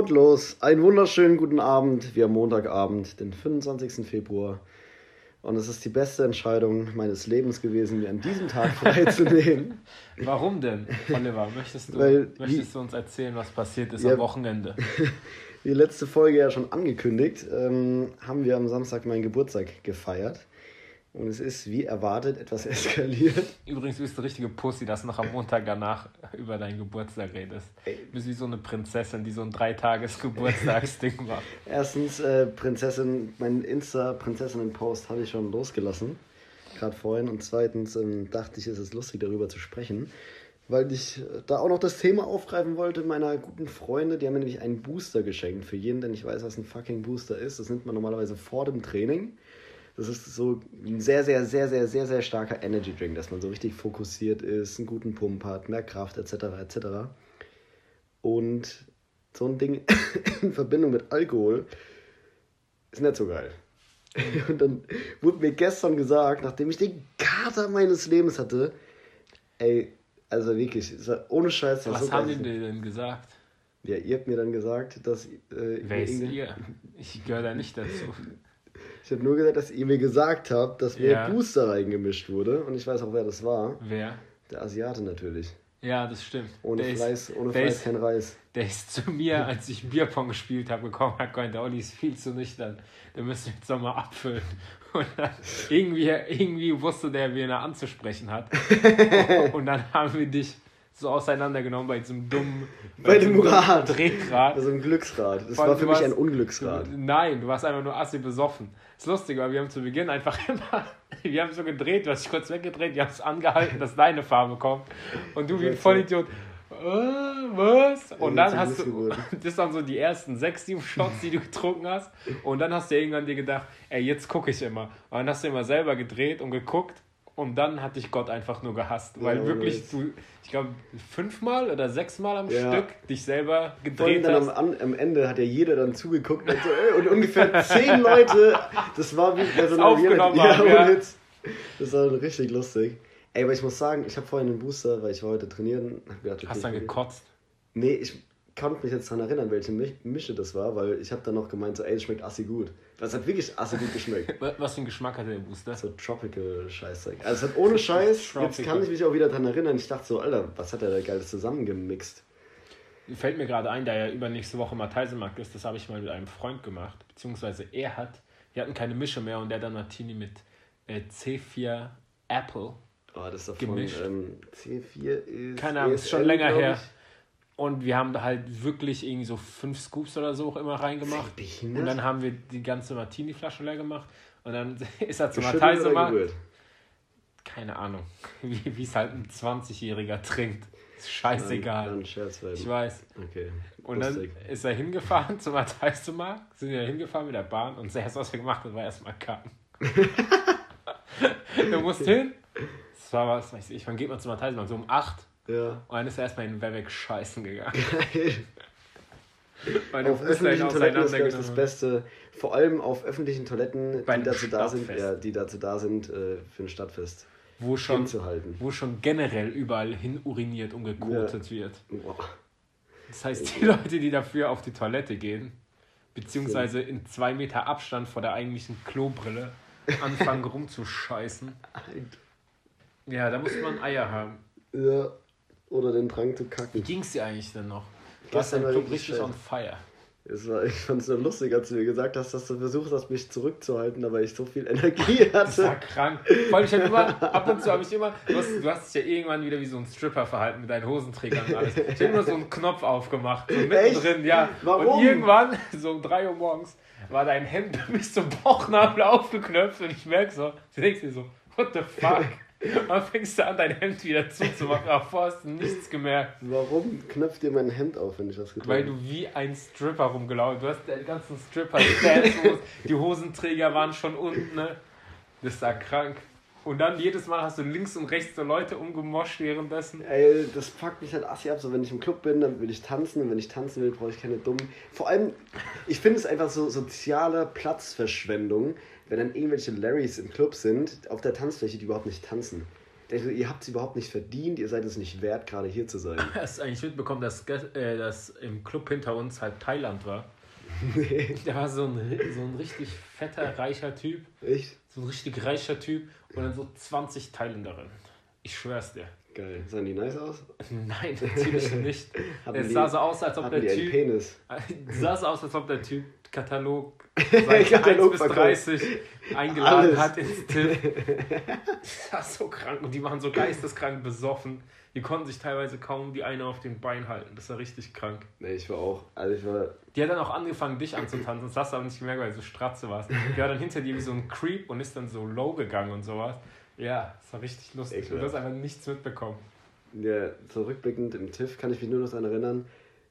Und los. Einen wunderschönen guten Abend. Wir haben Montagabend, den 25. Februar. Und es ist die beste Entscheidung meines Lebens gewesen, mir an diesem Tag freizunehmen. Warum denn, Oliver? Möchtest du, Weil möchtest du uns erzählen, was passiert ist Ja. am Wochenende? Wie letzte Folge ja schon angekündigt, ähm, haben wir am Samstag meinen Geburtstag gefeiert. Und es ist, wie erwartet, etwas eskaliert. Übrigens bist du richtige Pussy, dass du noch am Montag danach über deinen Geburtstag redest. Du bist wie so eine Prinzessin, die so ein Dreitages-Geburtstagsding macht. Erstens, äh, Prinzessin, mein Insta-Prinzessinnen-Post habe ich schon losgelassen, gerade vorhin. Und zweitens ähm, dachte ich, es ist lustig, darüber zu sprechen, weil ich da auch noch das Thema aufgreifen wollte meiner guten Freunde. Die haben mir nämlich einen Booster geschenkt. Für jeden, der nicht weiß, was ein fucking Booster ist, das nimmt man normalerweise vor dem Training. Das ist so ein sehr, sehr, sehr, sehr, sehr, sehr starker Energy Drink, dass man so richtig fokussiert ist, einen guten Pump hat, mehr Kraft etc. etc. Und so ein Ding in Verbindung mit Alkohol ist nicht so geil. Und dann wurde mir gestern gesagt, nachdem ich den Kater meines Lebens hatte, ey, also wirklich, ohne Scheiß. Was so haben die dir denn gesagt? Ja, ihr habt mir dann gesagt, dass. Äh, Wer ist ihr? Ich gehöre da nicht dazu. Ich habe nur gesagt, dass ihr mir gesagt habt, dass mir Ja. Booster reingemischt wurde. Und ich weiß auch, wer das war. Wer? Der Asiate natürlich. Ja, das stimmt. Ohne der Fleiß, ist, ohne Fleiß ist, kein Reis. Der ist zu mir, als ich Bierpong gespielt habe, gekommen hat gemeint, der Olli ist viel zu nüchtern. Der müsste jetzt nochmal abfüllen. Und dann irgendwie, irgendwie wusste der, wen er anzusprechen hat. Und dann haben wir dich so auseinandergenommen bei diesem dummen Bei dem Rad. Drehgrad. Also ein Glücksrad. Das Vor war für mich warst- ein Unglücksrad. Du, nein, du warst einfach nur assi besoffen. Das Lustige war, wir haben zu Beginn einfach immer, wir haben so gedreht, du hast dich kurz weggedreht, wir haben es angehalten, dass deine Farbe kommt. Und du wie ein Vollidiot, äh, was? Und dann hast du, das waren so die ersten sechs, sieben Shots, die du getrunken hast. Und dann hast du irgendwann dir gedacht, ey, jetzt gucke ich immer. Und dann hast du immer selber gedreht und geguckt. Und dann hat dich Gott einfach nur gehasst. Weil Ja, wirklich du, ich glaube, fünfmal oder sechsmal am Ja. Stück dich selber gedreht dann am, hast. an, am Ende hat ja jeder dann zugeguckt und, so, ey, und ungefähr zehn Leute, das war wie bei so einer aufgenommen Reality- haben, ja, ja. Das war richtig lustig. Ey, aber ich muss sagen, ich habe vorhin einen Booster, weil ich war heute trainieren. Gedacht, okay, Hast dann ich- gekotzt. Nee, ich konnte mich jetzt daran erinnern, welche Mi- Mische das war, weil ich habe dann noch gemeint, so, ey, das schmeckt assi gut. Das hat wirklich assi gut geschmeckt. Wa- Was für einen Geschmack hatte der Booster? So tropical Scheißzeug. Also es hat ohne Scheiß, jetzt kann ich mich auch wieder daran erinnern. Ich dachte so, Alter, was hat er da geiles zusammengemixt? Fällt mir gerade ein, da ja übernächste Woche Matheisemarkt ist, das habe ich mal mit einem Freund gemacht. Beziehungsweise er hat, wir hatten keine Mische mehr und der dann Martini mit äh, C4 Apple. Oh, das ist doch von ähm, C4 ist. Keine Ahnung, ist schon ESL, länger her. ich. Und wir haben da halt wirklich irgendwie so fünf Scoops oder so auch immer reingemacht. Behindert? Und dann haben wir die ganze Martini-Flasche leer gemacht. Und dann ist er zum gerührt? Keine Ahnung, wie es halt ein 20-Jähriger trinkt. Ist scheißegal. Scherz werden. Ich weiß. Okay. Und dann ist er hingefahren zum Matheisemarkt, sind wir hingefahren mit der Bahn und das erste, was wir gemacht haben, war erstmal kacken. du musst hin. Das war was, weiß ich, wann geht man zum Matheisemarkt? So um 8. Ja. Und dann ist er erstmal in Werbeck scheißen gegangen. Geil. Meine Auf öffentlichen Toiletten ist, glaube das. Beste. Vor allem auf öffentlichen Toiletten, die dazu, da sind, ja, die dazu da sind, äh, für ein Stadtfest Wo schon, hinzuhalten. wo schon generell überall hin uriniert und gekotet wird. Boah. Das heißt, die Leute, die dafür auf die Toilette gehen, beziehungsweise in zwei Meter Abstand vor der eigentlichen Klobrille anfangen rumzuscheißen. Ja, da muss man Eier haben. Ja. Oder den Drang zu Wie kacken. ging's dir eigentlich denn noch? Gestern dein war Club richtig on fire. Es war, ich fand es so lustig, als du mir gesagt hast, dass du versucht hast, mich zurückzuhalten, aber ich so viel Energie Das war hatte. krank. Vor allem, ich hab immer, ab und zu habe ich immer, du hast, du hast dich ja irgendwann wieder wie so ein Stripper verhalten mit deinen Hosenträgern und alles. Ich habe immer so einen Knopf aufgemacht, so mittendrin, ja. Warum? Und irgendwann, so um 3 Uhr morgens, war dein Hemd bis zum Bauchnabel aufgeknöpft und ich merke so, du denkst dir so, what the fuck? Und dann fängst du an, dein Hemd wieder zuzumachen, aber vorher hast du nichts gemerkt. Warum knöpft ihr mein Hemd auf, wenn ich was getan Weil habe? du wie ein Stripper rumgelaufen Du hast den ganzen stripper die Hosenträger waren schon unten, ne? Das war krank. Und dann jedes Mal hast du links und rechts so Leute umgemoscht währenddessen. Ey, das fuckt mich halt assi ab. So, wenn ich im Club bin, dann will ich tanzen. Und wenn ich tanzen will, brauche ich keine dummen. Vor allem, ich finde es einfach so soziale Platzverschwendung, wenn dann irgendwelche Larrys im Club sind, auf der Tanzfläche, die überhaupt nicht tanzen. ihr habt es überhaupt nicht verdient, ihr seid es nicht wert, gerade hier zu sein. Hast du eigentlich mitbekommen, dass, äh, dass im Club hinter uns halt Thailand war? Nee. Der war so ein, so ein richtig fetter, reicher Typ. Echt? So ein richtig reicher Typ und dann so 20 Thailänderinnen. Ich schwör's dir. Geil. Sahen die nice aus? Nein, natürlich nicht. es sah so aus, als ob der Typ. Penis? sah so aus, als ob der Typ Katalog, Katalog 1 bis 30 eingeladen Alles. hat ins Tipp. Das war so krank und die waren so geisteskrank besoffen. Die konnten sich teilweise kaum die eine auf den Bein halten. Das war richtig krank. Nee, ich war auch. Also ich war. Die hat dann auch angefangen, dich anzutanzen. Das hast du aber nicht gemerkt, weil du so stratze warst. Die war dann hinter dir wie so ein Creep und ist dann so low gegangen und sowas. Ja, das war richtig lustig. Ekelhaft. Du hast einfach nichts mitbekommen. Ja, zurückblickend im TIFF kann ich mich nur noch daran erinnern.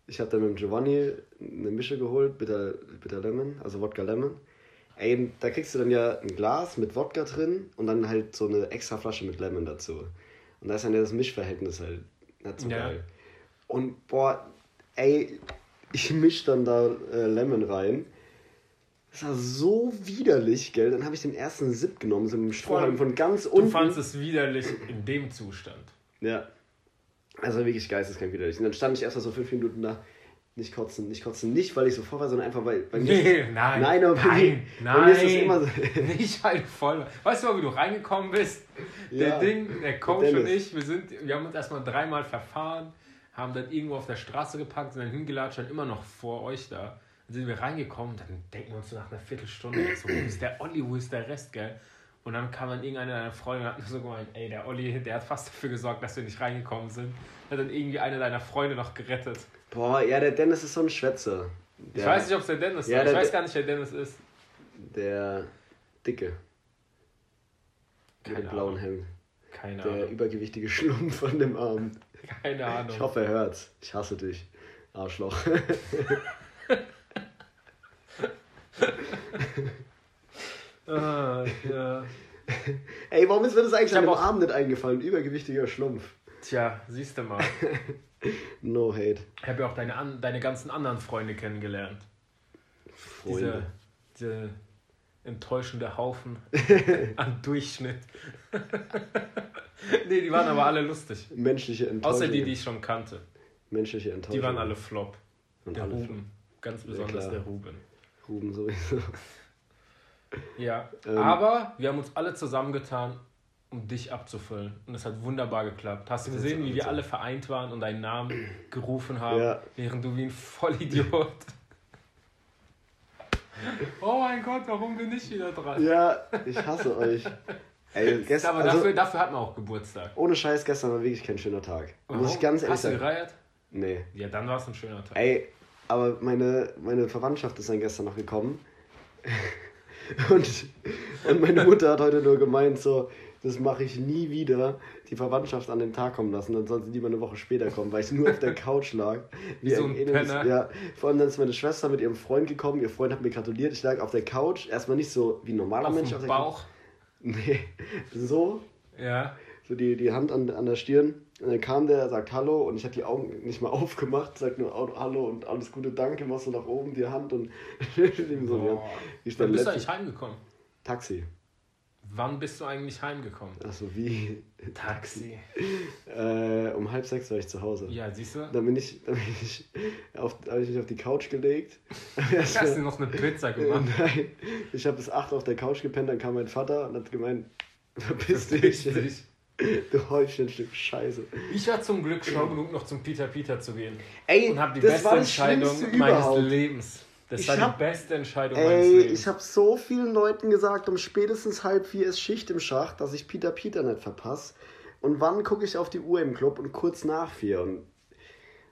Ich habe dann mit dem Giovanni eine Mische geholt, bitter, bitter Lemon, also Wodka Lemon. Ey, da kriegst du dann ja ein Glas mit Wodka drin und dann halt so eine extra Flasche mit Lemon dazu. Und da ist dann ja das Mischverhältnis halt so ja. geil. Und boah, ey, ich misch dann da äh, Lemon rein. Das war so widerlich, gell? Dann habe ich den ersten Sip genommen, so einem Strohhalm von ganz unten. Du fandest es widerlich in dem Zustand. Ja. Also wirklich geisteskrank widerlich. Und dann stand ich erst mal so fünf Minuten da. Nicht kotzen, nicht kotzen, nicht weil ich so vor war, sondern einfach weil bei mir. Nee, nein. Nein, aber bei nein, mir, nein, bei mir ist das immer so. nicht halt voll. Weißt du mal, wie du reingekommen bist? Der ja, Ding, der Coach und ich, wir, sind, wir haben uns erstmal dreimal verfahren, haben dann irgendwo auf der Straße gepackt, sind dann hingelatscht, dann immer noch vor euch da. Dann sind wir reingekommen, dann denken wir uns so nach einer Viertelstunde, so, wo ist der Olli, wo ist der Rest, gell? Und dann kam dann irgendeine deiner Freunde und hat so gemeint, ey, der Olli, der hat fast dafür gesorgt, dass wir nicht reingekommen sind. Hat dann irgendwie eine deiner Freunde noch gerettet. Boah, ja, der Dennis ist so ein Schwätzer. Der, ich weiß nicht, ob es der Dennis ja, ist. Ich weiß gar nicht, wer Dennis ist. Der Dicke. Keine mit dem blauen Hemd. Keine der Ahnung. übergewichtige Schlumpf von dem Arm. Keine Ahnung. Ich hoffe, er hört's. Ich hasse dich. Arschloch. ah, ja. Ey, warum ist mir das eigentlich an dem Arm nicht eingefallen? Übergewichtiger Schlumpf. Tja, siehst du mal. no hate. Ich habe ja auch deine, deine ganzen anderen Freunde kennengelernt. Freunde. Diese, diese enttäuschende Haufen an Durchschnitt. nee, die waren aber alle lustig. Menschliche Enttäuschung. Außer die, die ich schon kannte. Menschliche Enttäuschung. Die waren alle Flop. Und der alle Ruben. Flop. Ganz besonders ja, der Ruben. Ruben sowieso. Ja, ähm, aber wir haben uns alle zusammengetan um dich abzufüllen. Und es hat wunderbar geklappt. Hast du gesehen, wie wir alle vereint waren und deinen Namen gerufen haben, ja. während du wie ein Vollidiot. oh mein Gott, warum bin ich wieder dran? Ja, ich hasse euch. Ey, gestern, aber dafür, also, dafür hat man auch Geburtstag. Ohne Scheiß, gestern war wirklich kein schöner Tag. Warum? Muss ich ganz ehrlich Hast du gereiert? Nee. Ja, dann war es ein schöner Tag. Ey, aber meine, meine Verwandtschaft ist dann gestern noch gekommen. und, und meine Mutter hat heute nur gemeint so, das mache ich nie wieder, die Verwandtschaft an den Tag kommen lassen. Dann soll sie lieber eine Woche später kommen, weil ich nur auf der Couch lag. Wie so ein Penner. Ja, vor allem dann ist meine Schwester mit ihrem Freund gekommen. Ihr Freund hat mir gratuliert. Ich lag auf der Couch. Erstmal nicht so wie ein normaler auf Mensch. Auf dem Bauch? Couch. Nee, so. Ja. So die, die Hand an, an der Stirn. Und dann kam der, sagt Hallo und ich habe die Augen nicht mal aufgemacht, sagt nur Hallo und alles Gute, danke, machst du nach oben die Hand und ihm so. Ja. Wann bist du eigentlich heimgekommen? Taxi. Wann bist du eigentlich heimgekommen? Achso, wie? Taxi. äh, um halb sechs war ich zu Hause. Ja, siehst du? Dann bin ich, dann bin ich auf, habe ich mich auf die Couch gelegt. Hast du noch eine Pizza gemacht? Nein, ich habe bis acht auf der Couch gepennt, dann kam mein Vater und hat gemeint, verpiss dich. dich. Du Häufchenstück Scheiße. Ich war zum Glück schlau genug, noch zum Peter Peter zu gehen. Ey, und habe die beste Entscheidung meines Lebens das ich war hab, die beste Entscheidung ey, meines Lebens. Ich habe so vielen Leuten gesagt, um spätestens halb vier ist Schicht im Schacht, dass ich Peter Peter nicht verpasse. Und wann gucke ich auf die Uhr im Club und kurz nach vier. Und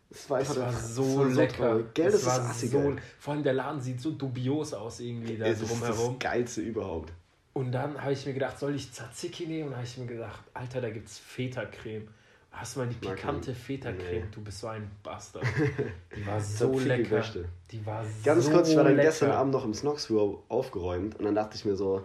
es war, das war so das lecker. So Geld das ist war so, Vor allem der Laden sieht so dubios aus irgendwie da es drumherum. Das ist das Geilste überhaupt. Und dann habe ich mir gedacht, soll ich Tzatziki nehmen? Und habe ich mir gedacht, Alter, da gibt es Feta-Creme. Hast du mal die pikante Feta-Creme? Nee. Du bist so ein Bastard. Die war so lecker. Die war Ganz so kurz, ich war dann lecker. gestern Abend noch im Snoxville aufgeräumt und dann dachte ich mir so.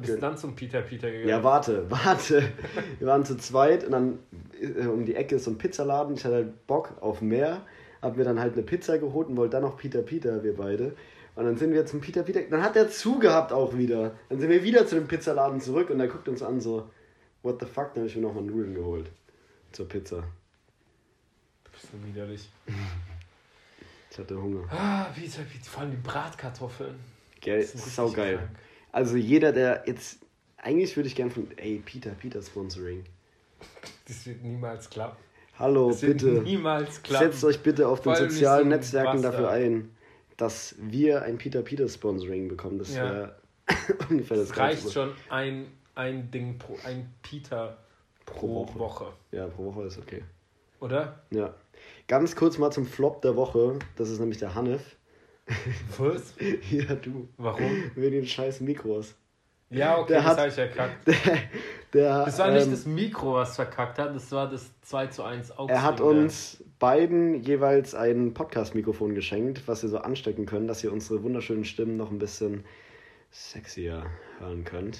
Bist du dann zum Peter Peter gegangen? Ja, warte, warte. Wir waren zu zweit und dann äh, um die Ecke ist so ein Pizzaladen. Ich hatte halt Bock auf mehr. Hab mir dann halt eine Pizza geholt und wollte dann noch Peter Peter, wir beide. Und dann sind wir zum Peter Peter. Dann hat er zugehabt auch wieder. Dann sind wir wieder zu dem Pizzaladen zurück und er guckt uns an so what the fuck, dann habe ich mir nochmal Nudeln geholt. Zur Pizza. Du bist so widerlich. Ich hatte Hunger. Ah, wie, wie vor allem die Bratkartoffeln. Geil, Das ist sau richtig geil. krank. Also jeder, der jetzt. Eigentlich würde ich gern von. Ey, Peter, Peter Sponsoring. Das wird niemals klappen. Hallo, Das wird bitte. niemals klappen. Setzt euch bitte auf den sozialen so Netzwerken Bastard. dafür ein, dass wir ein Peter Peter Sponsoring bekommen. Das Ja. wäre ungefähr das Es reicht Geilste. schon ein, ein Ding pro, ein Peter pro, Pro Woche. Ja, pro Woche ist okay. Oder? Ja. Ganz kurz mal zum Flop der Woche. Das ist nämlich der Hanif. Was? ja, du. Warum? Wegen den scheiß Mikros. Ja, okay, Der das habe ich erkackt. Der, der, Das war nicht ähm, das Mikro, was verkackt hat, das war das 2 zu 1 Augsburg. Er hat uns beiden jeweils ein Podcast-Mikrofon geschenkt, was wir so anstecken können, dass ihr unsere wunderschönen Stimmen noch ein bisschen sexier hören könnt.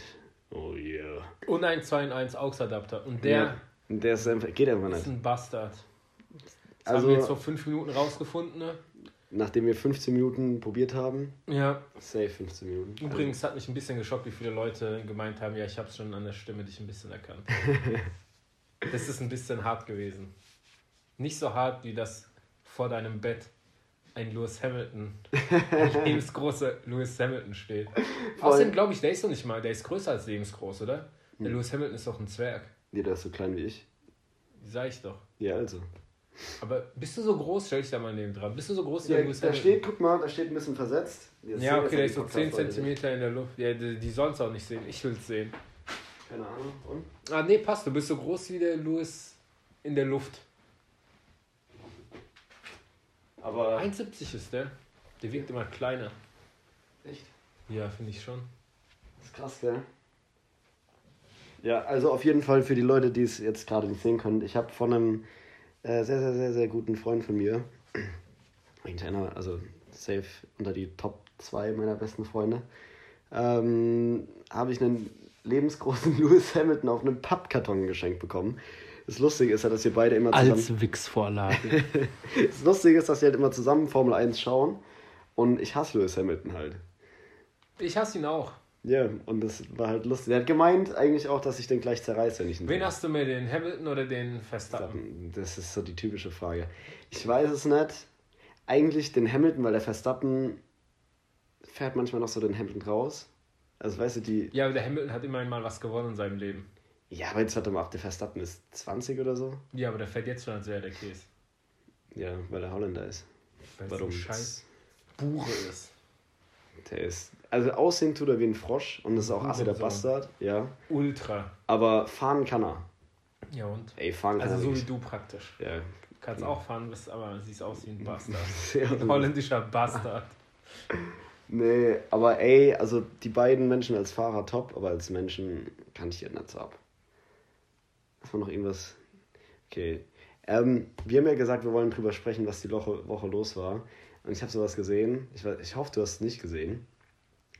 Oh yeah. Und ein 2 in 1 AUX-Adapter. Und der Ja. Der ist einfach, geht einfach ist nicht. ein Bastard. Das Also- haben wir jetzt vor 5 Minuten rausgefunden. Ne? Nachdem wir 15 Minuten probiert haben, Ja. safe 15 Minuten. Übrigens hat mich ein bisschen geschockt, wie viele Leute gemeint haben, ja, ich habe schon an der Stimme dich ein bisschen erkannt. das ist ein bisschen hart gewesen. Nicht so hart wie das vor deinem Bett ein Lewis Hamilton, ein lebensgroßer Lewis Hamilton steht. Außerdem glaube ich, der ist doch nicht mal, der ist größer als lebensgroß, oder? Der Hm. Lewis Hamilton ist doch ein Zwerg. Nee, der ist so klein wie ich. Sag ich doch. Ja, also. Aber bist du so groß? Stell dich da mal neben dran. Bist du so groß wie Ja, der Lewis da steht, guck mal, da steht ein bisschen versetzt. Sehen ja, jetzt okay, der ist so 10 Podcast-Leute cm in der Luft. Ja, die, die sollen es auch nicht sehen. Ich will es sehen. Keine Ahnung. Und? Ah, nee, passt. Du bist so groß wie der Lewis in der Luft. Aber. 1,70 ist der. Der wirkt immer kleiner. Echt? Ja, finde ich schon. Das ist krass, gell? Ja, also auf jeden Fall für die Leute, die es jetzt gerade nicht sehen können. Ich habe von einem äh, sehr, sehr, sehr, sehr guten Freund von mir, eigentlich einer, also safe unter die Top 2 meiner besten Freunde, ähm, habe ich einen lebensgroßen Lewis Hamilton auf einem Pappkarton geschenkt bekommen. Das Lustige ist ja, dass wir beide immer zusammen... Wix-Vorlage. Das Lustige ist, dass wir halt immer zusammen Formel 1 schauen und ich hasse Lewis Hamilton halt. ich hasse ihn auch. Ja, und das war halt lustig. Er hat gemeint eigentlich auch, dass ich den gleich zerreiße, wenn ich ihn Wen hast du mehr, den Hamilton oder den Verstappen? Das ist so die typische Frage. Ich weiß es nicht. Eigentlich den Hamilton, weil der Verstappen fährt manchmal noch so den Hamilton raus. Also weißt du, die. Ja, aber der Hamilton hat immerhin mal was gewonnen in seinem Leben. Ja, aber jetzt warte mal ab, der Verstappen ist 20 oder so. Ja, aber der fährt jetzt schon, als wäre der Käse. Ja, weil er Holländer ist. Weil so Warum? scheiß Bure ist. Der ist. Also aussehen tut er wie ein Frosch und das ist auch Asse der Hurensohn. Bastard, ja. Ultra. Aber fahren kann er. Ja und? Ey, fahren kann Also so wie du praktisch. Ja. Du kannst auch fahren, bist aber siehst aus wie ein Bastard. Ein holländischer Bastard. Nee, aber ey, also die beiden Menschen als Fahrer top, aber als Menschen kann ich die nicht so ab. Ist noch irgendwas? Okay. Ähm, wir haben ja gesagt, wir wollen drüber sprechen, was die Woche, Woche los war. Und ich habe sowas gesehen. Ich, ich hoffe, du hast es nicht gesehen.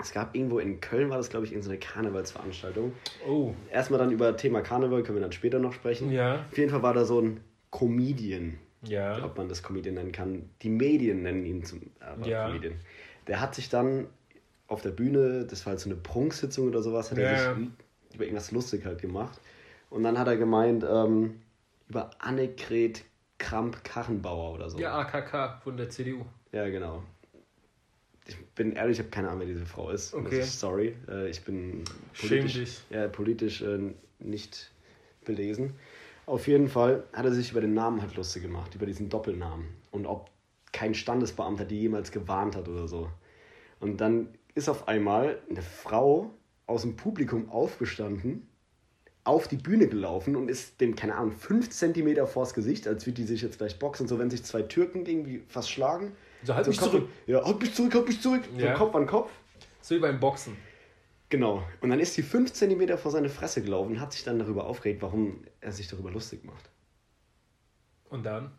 Es gab irgendwo in Köln, war das glaube ich, irgendeine Karnevalsveranstaltung. Oh. Erstmal dann über Thema Karneval, können wir dann später noch sprechen. Ja. Auf jeden Fall war da so ein Comedian Ja. ob man das Comedian nennen kann. Die Medien nennen ihn zum aber Ja. Comedian. Der hat sich dann auf der Bühne, das war halt so eine Prunksitzung oder sowas, hat Ja. er sich über irgendwas lustig halt gemacht. Und dann hat er gemeint, ähm, über Annegret Kramp-Karrenbauer oder so. Ja, AKK von der CDU. Ja, genau. Ich bin ehrlich, ich habe keine Ahnung, wer diese Frau ist. Muss Okay. ich- Sorry. Äh, ich bin politisch. Ja, politisch äh, nicht belesen. Auf jeden Fall hat er sich über den Namen halt lustig gemacht, über diesen Doppelnamen. Und ob kein Standesbeamter die jemals gewarnt hat oder so. Und dann ist auf einmal eine Frau aus dem Publikum aufgestanden, auf die Bühne gelaufen und ist dem, keine Ahnung, fünf Zentimeter vors Gesicht, als würde die sich jetzt gleich boxen, so wenn sich zwei Türken irgendwie fast schlagen. So, halt mich Kopf- zurück. Ja, halt mich zurück, halt mich zurück. Ja. So Kopf an Kopf. So wie beim Boxen. Genau. Und dann ist die fünf Zentimeter vor seine Fresse gelaufen und hat sich dann darüber aufgeregt, warum er sich darüber lustig macht. Und dann?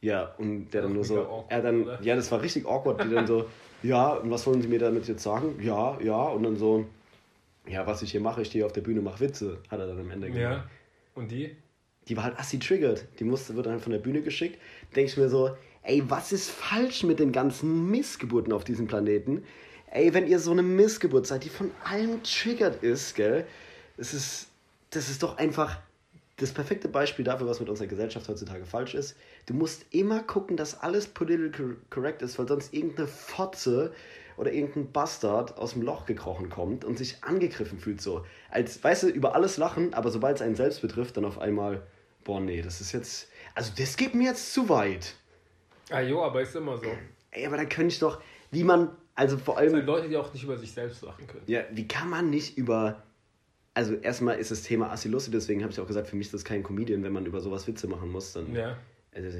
Ja, und der dann nur so, awkward, er dann, oder? ja, das war richtig awkward, die dann so, ja, und was wollen Sie mir damit jetzt sagen? Ja, ja, und dann so, ja, was ich hier mache, ich stehe auf der Bühne, mache Witze, hat er dann am Ende gesagt. Ja. Und die? Die war halt assi triggered. Die musste, wird dann von der Bühne geschickt. Denke ich mir so, ey, was ist falsch mit den ganzen Missgeburten auf diesem Planeten? Ey, wenn ihr so eine Missgeburt seid, die von allem triggert ist, gell? Es ist das ist doch einfach das perfekte Beispiel dafür, was mit unserer Gesellschaft heutzutage falsch ist. Du musst immer gucken, dass alles political correct ist, weil sonst irgendeine Fotze oder irgendein Bastard aus dem Loch gekrochen kommt und sich angegriffen fühlt so. Als, weißt du, über alles lachen, aber sobald es einen selbst betrifft, dann auf einmal, boah, nee, das ist jetzt, also das geht mir jetzt zu weit. Ah jo, aber ist immer so. Ey, aber da könnte ich doch, wie man, also vor allem... Sind Leute, die auch nicht über sich selbst lachen können. Ja, wie kann man nicht über also erstmal ist das Thema Assi lustig, deswegen habe ich auch gesagt, für mich ist das kein Comedian, wenn man über sowas Witze machen muss. Dann, ja. Also,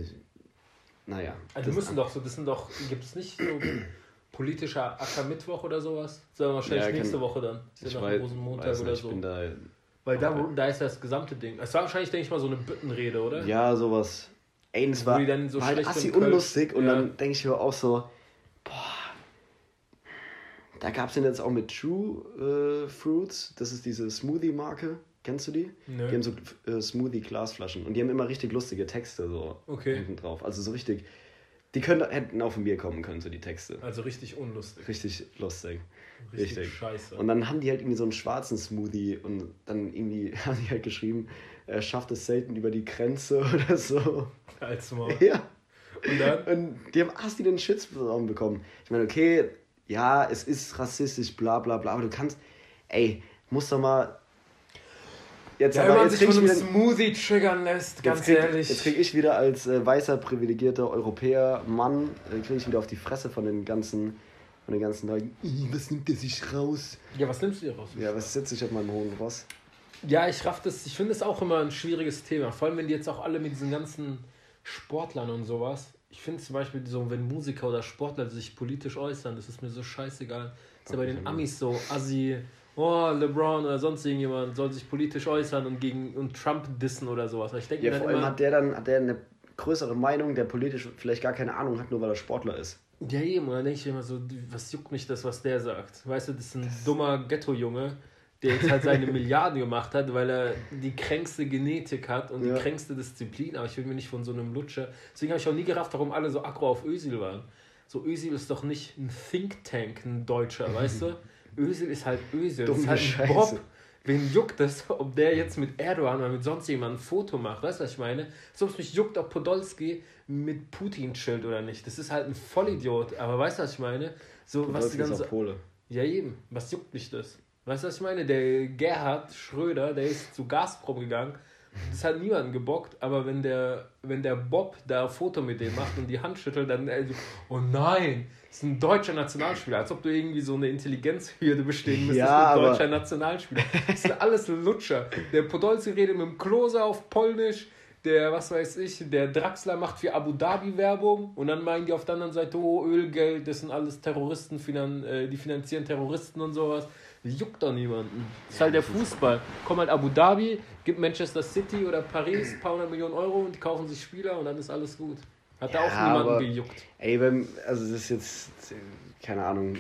naja. Also müssen doch so, das sind doch, gibt es nicht so politischer Ackermittwoch oder sowas? Sondern wahrscheinlich ja, nächste Woche dann. Ist ja nach dem großen Montag weiß, oder so. Da, Weil da, da ist das gesamte Ding. Es war wahrscheinlich, denke ich mal, so eine Büttenrede, oder? Ja, sowas. Ey, es war, so war halt assi unlustig und ja. dann denke ich mir auch so, boah, da gab es den jetzt auch mit True äh, Fruits. Das ist diese Smoothie-Marke. Kennst du die? Nö. Die haben so äh, Smoothie-Glasflaschen. Und die haben immer richtig lustige Texte so okay. hinten drauf. Also so richtig. Die können, hätten auch von mir kommen können, so die Texte. Also richtig unlustig. Richtig lustig. Richtig, richtig. scheiße. Und dann haben die halt irgendwie so einen schwarzen Smoothie und dann irgendwie haben die halt geschrieben, er schafft es selten über die Grenze oder so. Als mal. Ja. Und dann? Und die haben hast die den Shitstorm bekommen. Ich meine, okay, ja, es ist rassistisch, bla bla bla, aber du kannst, ey, musst doch mal. Jetzt, ja, aber, wenn man jetzt sich von einem Smoothie triggern lässt, ganz krieg, ehrlich. Jetzt kriege ich wieder als äh, weißer, privilegierter Europäer, Mann, äh, kriege ich wieder auf die Fresse von den ganzen, von den ganzen Leuten. Was nimmt der sich raus? Ja, was nimmst du dir raus? Ja, was setzt sich auf meinem hohen Ross? Ja, ich raff das, ich finde es auch immer ein schwieriges Thema. Vor allem, wenn die jetzt auch alle mit diesen ganzen Sportlern und sowas ich finde zum Beispiel so, wenn Musiker oder Sportler sich politisch äußern, das ist mir so scheißegal. Das ist ja bei den Amis so, Assi, oh, LeBron oder sonst irgendjemand soll sich politisch äußern und gegen und Trump dissen oder sowas. Ich denke ja, vor allem immer, hat der dann hat der eine größere Meinung, der politisch vielleicht gar keine Ahnung hat, nur weil er Sportler ist. Ja, eben. Und dann denke ich immer so, was juckt mich das, was der sagt? Weißt du, das ist ein das dummer Ghetto-Junge, der jetzt halt seine Milliarden gemacht hat, weil er die kränkste Genetik hat und ja. die kränkste Disziplin. Aber ich will mir nicht von so einem Lutscher. Deswegen habe ich auch nie gerafft, warum alle so aggro auf Ösil waren. So, Ösil ist doch nicht ein Think Tank, ein Deutscher, weißt du? Ösil ist halt Ösil. Dumme das ist halt ein Bob. Wen juckt das, ob der jetzt mit Erdogan oder mit sonst jemandem ein Foto macht? Weißt du, was ich meine? So, ob mich juckt, ob Podolski mit Putin chillt oder nicht. Das ist halt ein Vollidiot. Aber weißt du, was ich meine? So, Podolski was die ganze. Ist auch Pole. Ja, eben. Was juckt mich das? Weißt du, was ich meine? Der Gerhard Schröder, der ist zu Gazprom gegangen. Das hat niemanden gebockt, aber wenn der, wenn der Bob da ein Foto mit dem macht und die Hand schüttelt, dann, äh, oh nein, das ist ein deutscher Nationalspieler. Als ob du irgendwie so eine Intelligenzhürde bestehen müsstest ja, ein deutscher Nationalspieler. Das sind alles Lutscher. Der Podolski redet mit dem Klose auf Polnisch, der, was weiß ich, der Draxler macht für Abu Dhabi Werbung und dann meinen die auf der anderen Seite, oh, Ölgeld, das sind alles Terroristen, äh, die finanzieren Terroristen und sowas. Juckt doch niemanden. Das ist halt der Fußball. Kommt halt Abu Dhabi, gibt Manchester City oder Paris ein paar hundert Millionen Euro und die kaufen sich Spieler und dann ist alles gut. Hat ja, da auch niemanden aber, gejuckt. Ey, wenn, also das ist jetzt, keine Ahnung.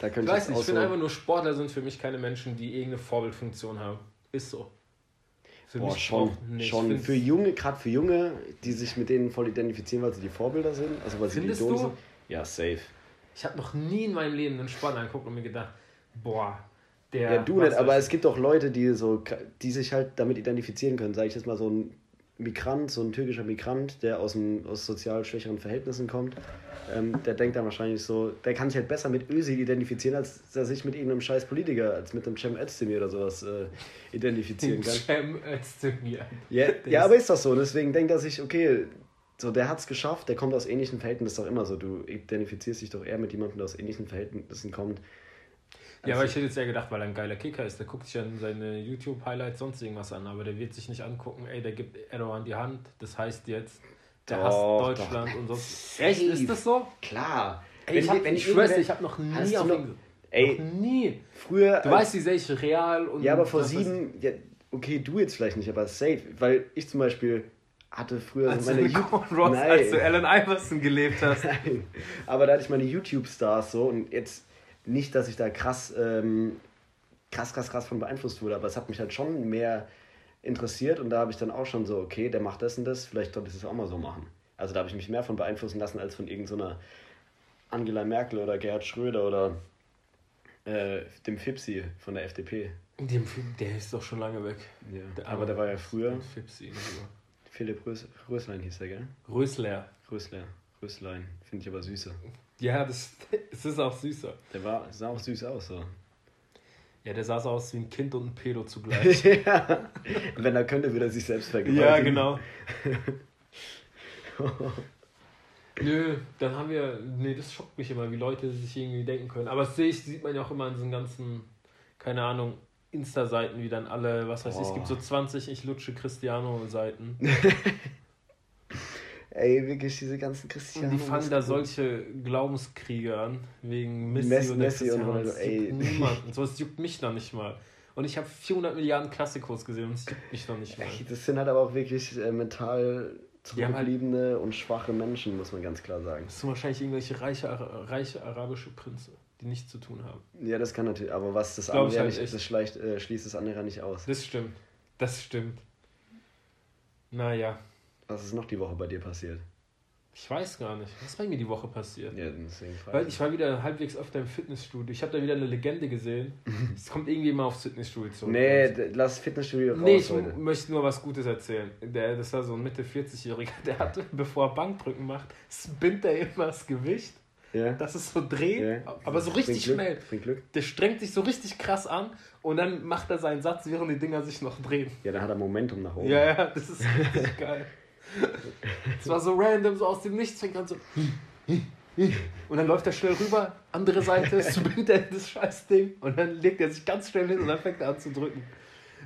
Da könnte ich weiß nicht, ich finde einfach nur Sportler sind für mich keine Menschen, die irgendeine Vorbildfunktion haben. Ist so. Für Boah, mich schon, schon. Für Junge, gerade für Junge, die sich mit denen voll identifizieren, weil sie die Vorbilder sind. Also weil sie Findest die Idole sind. Ja, safe. Ich habe noch nie in meinem Leben einen Sportler angeguckt und mir gedacht, boah, der. Ja, du nicht, aber es gibt auch Leute, die so, die sich halt damit identifizieren können. Sag ich jetzt mal so ein Migrant, so ein türkischer Migrant, der aus, dem, aus sozial schwächeren Verhältnissen kommt, ähm, der denkt dann wahrscheinlich so, der kann sich halt besser mit Özil identifizieren, als er sich mit irgendeinem scheiß Politiker, als mit einem Cem Özdemir oder sowas äh, identifizieren kann. Cem Özdemir. Ja, ja, aber ist das so. Deswegen denkt er sich, okay, so der hat es geschafft, der kommt aus ähnlichen Verhältnissen, das ist doch immer so. Du identifizierst dich doch eher mit jemandem, der aus ähnlichen Verhältnissen kommt, ja, aber ich hätte jetzt ja gedacht, weil er ein geiler Kicker ist, der guckt sich dann seine YouTube-Highlights sonst irgendwas an, aber der wird sich nicht angucken, ey, der gibt Erdogan die Hand, das heißt jetzt, der doch, hasst Deutschland doch. und sonst. Echt, ist das so? Klar. Ey, wenn ich, hab, wenn ich, schwör's ich habe noch nie auf ihn Ey, noch nie. Früher. Du weißt, wie sehr ich real und. Ja, aber vor sieben. Ja, okay, du jetzt vielleicht nicht, aber safe. Weil ich zum Beispiel hatte früher als meine YouTube. Ross, als du Alan Iverson gelebt hast. Nein. Aber da hatte ich meine YouTube-Stars so und jetzt nicht, dass ich da krass, ähm, krass, krass, krass von beeinflusst wurde, aber es hat mich halt schon mehr interessiert und da habe ich dann auch schon so, okay, der macht das und das, vielleicht sollte ich das auch mal so machen. Also da habe ich mich mehr von beeinflussen lassen als von irgendeiner Angela Merkel oder Gerhard Schröder oder Äh, dem Fipsi von der FDP. Dem, der ist doch schon lange weg. Ja. Der, aber der war ja früher. Fipsi. Philipp Rös Röslein hieß der, gell? Rösler. Rösler. Röslein. Finde ich aber süßer. Ja, das, das ist auch süßer. Der war, sah auch süß aus, so. Ja, der sah so aus wie ein Kind und ein Pedo zugleich. ja. Wenn er könnte, würde er sich selbst vergewaltigen. Ja, genau. Nö, dann haben wir. Nee, das schockt mich immer, wie Leute sich irgendwie denken können. Aber das sehe ich, sieht man ja auch immer in diesen ganzen, keine Ahnung, Insta-Seiten, wie dann alle, was weiß ich, es gibt so 20 Ich lutsche Cristiano-Seiten. Ey, wirklich, diese ganzen Cristiano. Und die fangen da solche Glaubenskriege an, wegen Messi, Messi, oder Messi und Cristiano. Ronaldo, Das ey. juckt niemanden. So, es juckt mich noch nicht mal. Und ich habe 400 Milliarden Klassikos gesehen und es juckt mich noch nicht mal. Ey, das sind halt aber auch wirklich äh, mental Die haben halt- und schwache Menschen, muss man ganz klar sagen. Das sind wahrscheinlich irgendwelche reiche, reiche arabische Prinze, die nichts zu tun haben. Ja, das kann natürlich, aber was das andere halt nicht, echt. das schleicht, äh, schließt das andere ja nicht aus. Das stimmt. Das stimmt. Naja, Was ist noch die Woche bei dir passiert? ich weiß gar nicht. Was ist bei mir die Woche passiert? Ja, deswegen Weil ich war wieder halbwegs öfter im Fitnessstudio. Ich habe da wieder eine Legende gesehen. Es kommt irgendwie immer aufs Fitnessstudio zurück. Nee, lass Fitnessstudio raus Nee, ich heute. möchte nur was Gutes erzählen. Der, das war so ein Mitte 40-Jähriger, der hat, bevor er Bankdrücken macht, spinnt er immer das Gewicht, Ja? dass es so dreht, Ja. aber so richtig Glück, schnell. Glück. Der strengt sich so richtig krass an und dann macht er seinen Satz, während die Dinger sich noch drehen. Ja, dann hat er Momentum nach oben. Ja, ja, das ist richtig geil. Es war so random, so aus dem Nichts, fängt an so. Und dann läuft er schnell rüber, andere Seite, spinnt er das Scheißding und dann legt er sich ganz schnell hin und dann fängt er an zu drücken.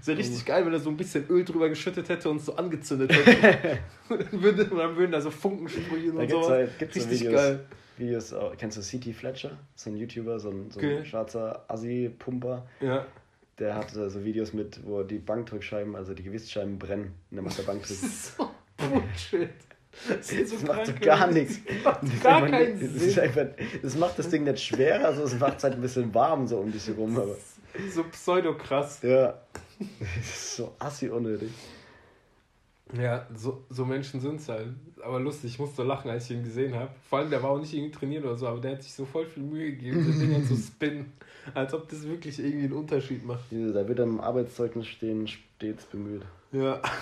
Es wäre richtig geil, wenn er so ein bisschen Öl drüber geschüttet hätte und es so angezündet hätte. und dann, würde, und dann würden da so Funken sprühen und so. halt gibt's so richtig Videos. geil. Videos auch. Kennst du CT Fletcher? So ein YouTuber, so ein, so ein Okay. schwarzer Assi-Pumper. Ja. Der hat so Videos mit, wo die Bankdrückscheiben, also die Gewichtsscheiben brennen. Und dann macht er Das Bankdrücken. ist so Bullshit. Das, Das macht so gar das nichts. macht Das ist Gar einfach keinen nicht- das, Sinn. einfach, das macht das Ding nicht schwerer, also es macht es halt ein bisschen warm so um dich herum. Aber So pseudokrass. ja, das ist so assi unnötig. Ja, so, so Menschen sind es halt. Aber lustig, ich musste lachen, als ich ihn gesehen habe. Vor allem, der war auch nicht irgendwie trainiert oder so, aber der hat sich so voll viel Mühe gegeben, das Ding zu spinnen. Als ob das wirklich irgendwie einen Unterschied macht. Da wird am Arbeitszeugnis stehen, stets bemüht. Ja.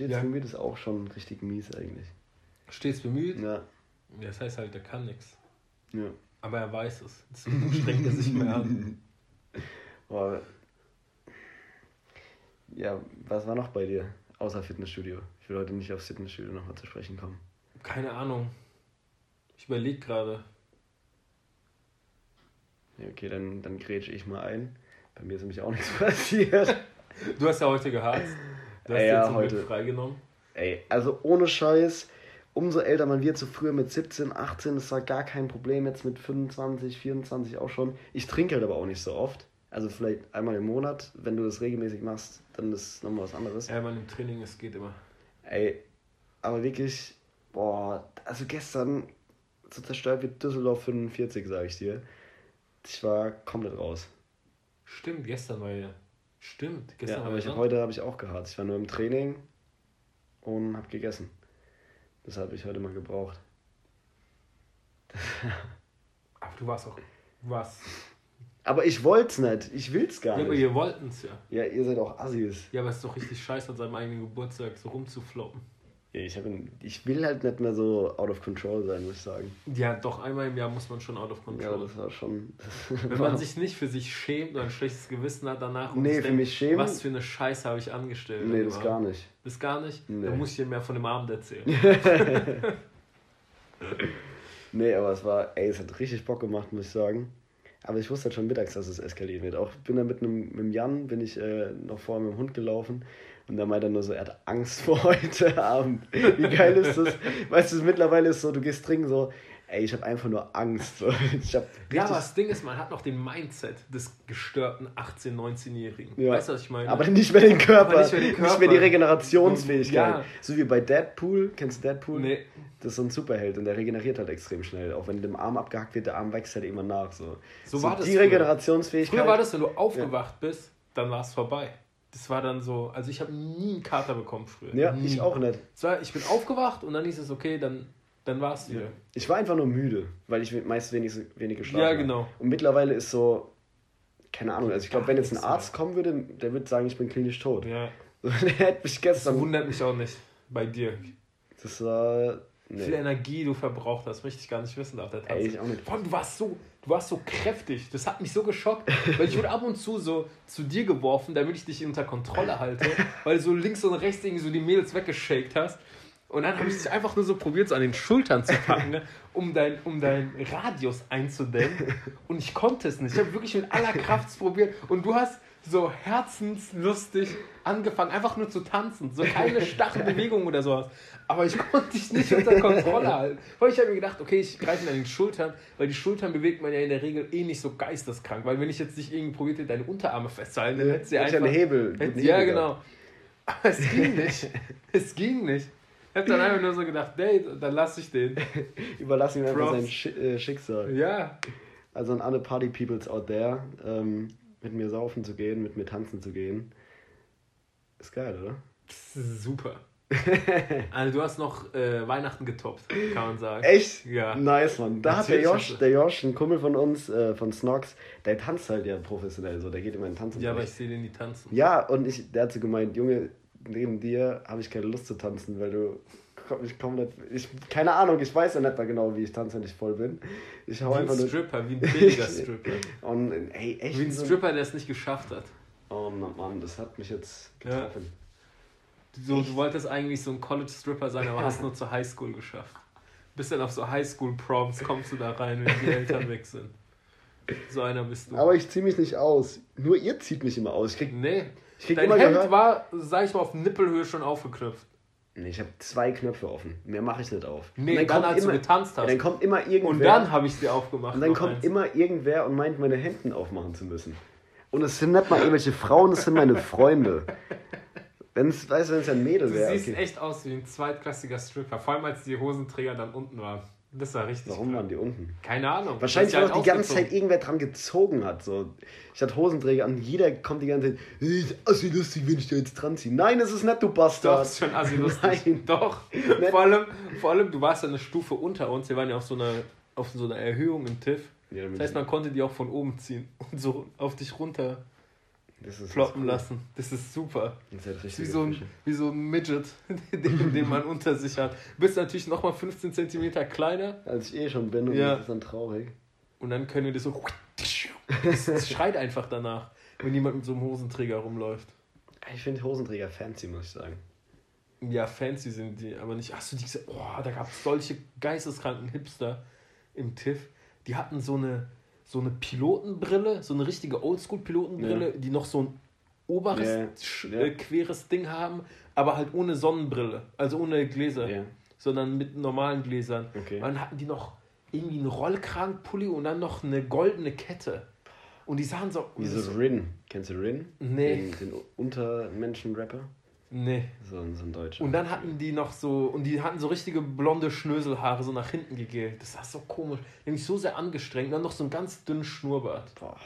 Stets Ja. bemüht ist auch schon richtig mies eigentlich. Stets bemüht. Ja, das heißt halt, der kann nichts. ja. Aber er weiß es. Deswegen strengt er sich mehr an. Boah. Ja, was war noch bei dir? Außer Fitnessstudio. Ich will heute nicht aufs Fitnessstudio nochmal zu sprechen kommen. Keine Ahnung. Ich überlege gerade. Ja, okay, dann, dann grätsche ich mal ein. Bei mir ist nämlich auch nichts passiert. Du hast ja heute geharzt. Du hast Ja, heute. Glück freigenommen. Ey, also ohne Scheiß, umso älter man wird, so früher mit 17, 18, das war gar kein Problem, jetzt mit 25, 24 auch schon. Ich trinke halt aber auch nicht so oft. Also vielleicht einmal im Monat, wenn du das regelmäßig machst, dann ist nochmal was anderes. Ja, man im Training, es geht immer. Ey, aber wirklich, boah, also gestern so zerstört wird Düsseldorf 45, sag ich dir. Ich war komplett raus. Stimmt, gestern war ja. Stimmt, Ja, gestern war aber ja ich hab, heute habe ich auch geharzt. Ich war nur im Training und habe gegessen. Das habe ich heute mal gebraucht. Aber du warst auch. Warst. Aber ich wollt's nicht. Ich will's gar Ja, aber nicht. ihr wollten es ja. Ja, ihr seid auch Assis. Ja, aber es ist doch richtig scheiße, an seinem eigenen Geburtstag so rumzufloppen. Ja, ich, hab, ich will halt nicht mehr so out of control sein, muss ich sagen. Ja, doch einmal im Jahr muss man schon out of Ja, control. das war schon. Wenn man sich nicht für sich schämt oder ein schlechtes Gewissen hat danach und Nee, sich für denkt, mich schämen- was für eine Scheiße habe ich angestellt. nee, das gar nicht. Das gar nicht? Nee. Dann muss ich dir mehr von dem Abend erzählen. Nee, aber es war, ey, es hat richtig Bock gemacht, muss ich sagen. Aber ich wusste halt schon mittags, dass es eskalieren wird. Auch bin da mit einem mit dem Jan, bin ich äh, noch vorher mit dem Hund gelaufen und da meinte er nur so, er hat Angst vor heute Abend. Wie geil ist das? Weißt du, mittlerweile ist so, du gehst trinken so, ey, ich habe einfach nur Angst. So, ich hab Ja, aber das Ding ist, man hat noch den Mindset des gestörten 18-, 19-Jährigen. Ja. Weißt du, was ich meine? aber nicht mehr den Körper, Aber nicht mehr den Körper. die Regenerationsfähigkeit. Ja. So wie bei Deadpool, kennst du Deadpool? nee. Das ist so ein Superheld und der regeneriert halt extrem schnell. Auch wenn dem Arm abgehackt wird, der Arm wächst halt immer nach. So, So war das Die. Regenerationsfähigkeit. Früher war das, wenn du aufgewacht bist, dann war es vorbei. Das war dann so, also ich habe nie einen Kater bekommen früher. Ja, nie. ich auch nicht. War, ich bin aufgewacht und dann hieß es, okay, dann Dann war es wieder. Ich war einfach nur müde, weil ich meist wenig, wenig geschlafen Ja, habe. genau. Und mittlerweile ist so, keine Ahnung, also ich glaube, Gar wenn jetzt ein Arzt kommen würde, der würde sagen, ich bin klinisch tot. Ja. der hätte mich Das gestern. wundert mich auch nicht bei dir. Das war. Wie viel Nee. Energie du verbraucht hast, möchte ich gar nicht wissen auf der Tanz. Ey, ich auch nicht. Vor allem, du warst so, du warst so kräftig. Das hat mich so geschockt, weil ich wurde ab und zu so zu dir geworfen, damit ich dich unter Kontrolle halte, weil du so links und rechts irgendwie so die Mädels weggeshakt hast. Und dann habe ich dich einfach nur so probiert, so an den Schultern zu packen, ne, um dein, um deinen Radius einzudämmen. Und ich konnte es nicht. Ich habe wirklich mit aller Kraft probiert. Und du hast so herzenslustig angefangen, einfach nur zu tanzen. So keine starren Bewegungen oder sowas. Aber ich konnte dich nicht unter Kontrolle halten. Weil ich habe mir gedacht, okay, ich greife an den Schultern, weil die Schultern bewegt man ja in der Regel eh nicht so geisteskrank. Weil wenn ich jetzt nicht irgendwie probiert hätte, deine Unterarme festzuhalten, dann hätte sie Hätte ich einfach... einen Hebel. Hätte, guten ja, Hebel genau. Aber es ging nicht. es ging nicht. Ich habe dann einfach nur so gedacht, nee, dann lasse ich den. gehabt. Überlassen ihm einfach Props. sein Schi äh, Schicksal. Ja. Also an alle Party Peoples out there, ähm, mit mir saufen zu gehen, mit mir tanzen zu gehen. Ist geil, oder? Super. Also du hast noch äh, Weihnachten getoppt, kann man sagen. Echt? Ja. Nice, Mann. Da hat der Natürlich Josh, der Josh, ein Kumpel von uns, äh, von Snox, der tanzt halt ja professionell so, der geht immer in den Tanzen. Ja, aber ich sehe den nie tanzen. Ja, und ich, der hat so gemeint, Junge, neben dir habe ich keine Lust zu tanzen, weil du ich komplett, ich, keine Ahnung, ich weiß ja nicht mal genau, wie ich tanze, wenn ich voll bin. Ich hau Wie ein einfach nur, Stripper, wie ein billiger Stripper. und ey, echt Wie ein so- Stripper, der es nicht geschafft hat. Oh Mann, das hat mich jetzt Ja. getroffen. So, du wolltest eigentlich so ein College-Stripper sein, aber hast nur zur Highschool geschafft. Bist dann auf so Highschool-Proms, kommst du da rein, wenn die Eltern weg sind. So einer bist du. Aber ich zieh mich nicht aus. Nur ihr zieht mich immer aus. Ich krieg, nee, ich krieg dein immer Hemd gehört. war, sag ich mal, auf Nippelhöhe schon aufgeknöpft. Nee, ich habe zwei Knöpfe offen. Mehr mache ich nicht auf. Nee, Und dann, kommt als immer, du getanzt hast. dann kommt immer irgendwer. Und dann habe ich sie aufgemacht. Und dann kommt eins. immer irgendwer und meint, meine Hemden aufmachen zu müssen. Und es sind nicht mal irgendwelche Frauen, es sind meine Freunde. Wenn es, weißt du, wenn es ein Mädel Du wäre. siehst Okay. echt aus wie ein zweitklassiger Stripper. Vor allem, als die Hosenträger dann unten waren. Das war richtig. Warum waren die unten? Keine Ahnung. Wahrscheinlich, Das weil auch die ganze. Zeit irgendwer dran gezogen hat. So. Ich hatte Hosenträger an, jeder kommt die ganze Zeit, "Hey, ist assi lustig, wenn ich da jetzt dran ziehe. Nein, das ist nicht, du Doch, Bastard. ist schon assi lustig. Nein. Doch. Vor allem, vor allem, du warst ja eine Stufe unter uns. Wir waren ja auf so einer, auf so einer Erhöhung im TIFF. Ja, Das heißt, man konnte die auch von oben ziehen und so auf dich runter das ploppen lassen. Das ist super. Das ist halt richtig wie so ein, wie so ein Midget, den, den man unter sich hat. Bist natürlich nochmal 15 cm kleiner Als ich eh schon bin und Ja. das ist dann traurig. und dann können wir das so. Das, das schreit einfach danach, wenn jemand mit so einem Hosenträger rumläuft. Ich finde Hosenträger fancy, muss ich sagen. Ja, fancy sind die, aber nicht. Hast du die gesehen? Oh, da gab es solche geisteskranken Hipster im TIFF. Die hatten so eine, so eine Pilotenbrille, so eine richtige Oldschool-Pilotenbrille, die noch so ein oberes, Ja, ja. Äh, queres Ding haben, aber halt ohne Sonnenbrille, also ohne Gläser, Ja. sondern mit normalen Gläsern. Okay. Und dann hatten die noch irgendwie einen Rollkragenpulli und dann noch eine goldene Kette. Und die sahen so. Wie so Rin. Kennst du Rin? Nee. Den, den Untermenschen-Rapper? Nee. So, ein- so ein Deutscher. Und dann hatten die noch so, und die hatten so richtige blonde Schnöselhaare so nach hinten gegelt. Das war so komisch. Mich so sehr angestrengt. Und dann noch so ein ganz dünnes Schnurrbart. Boah.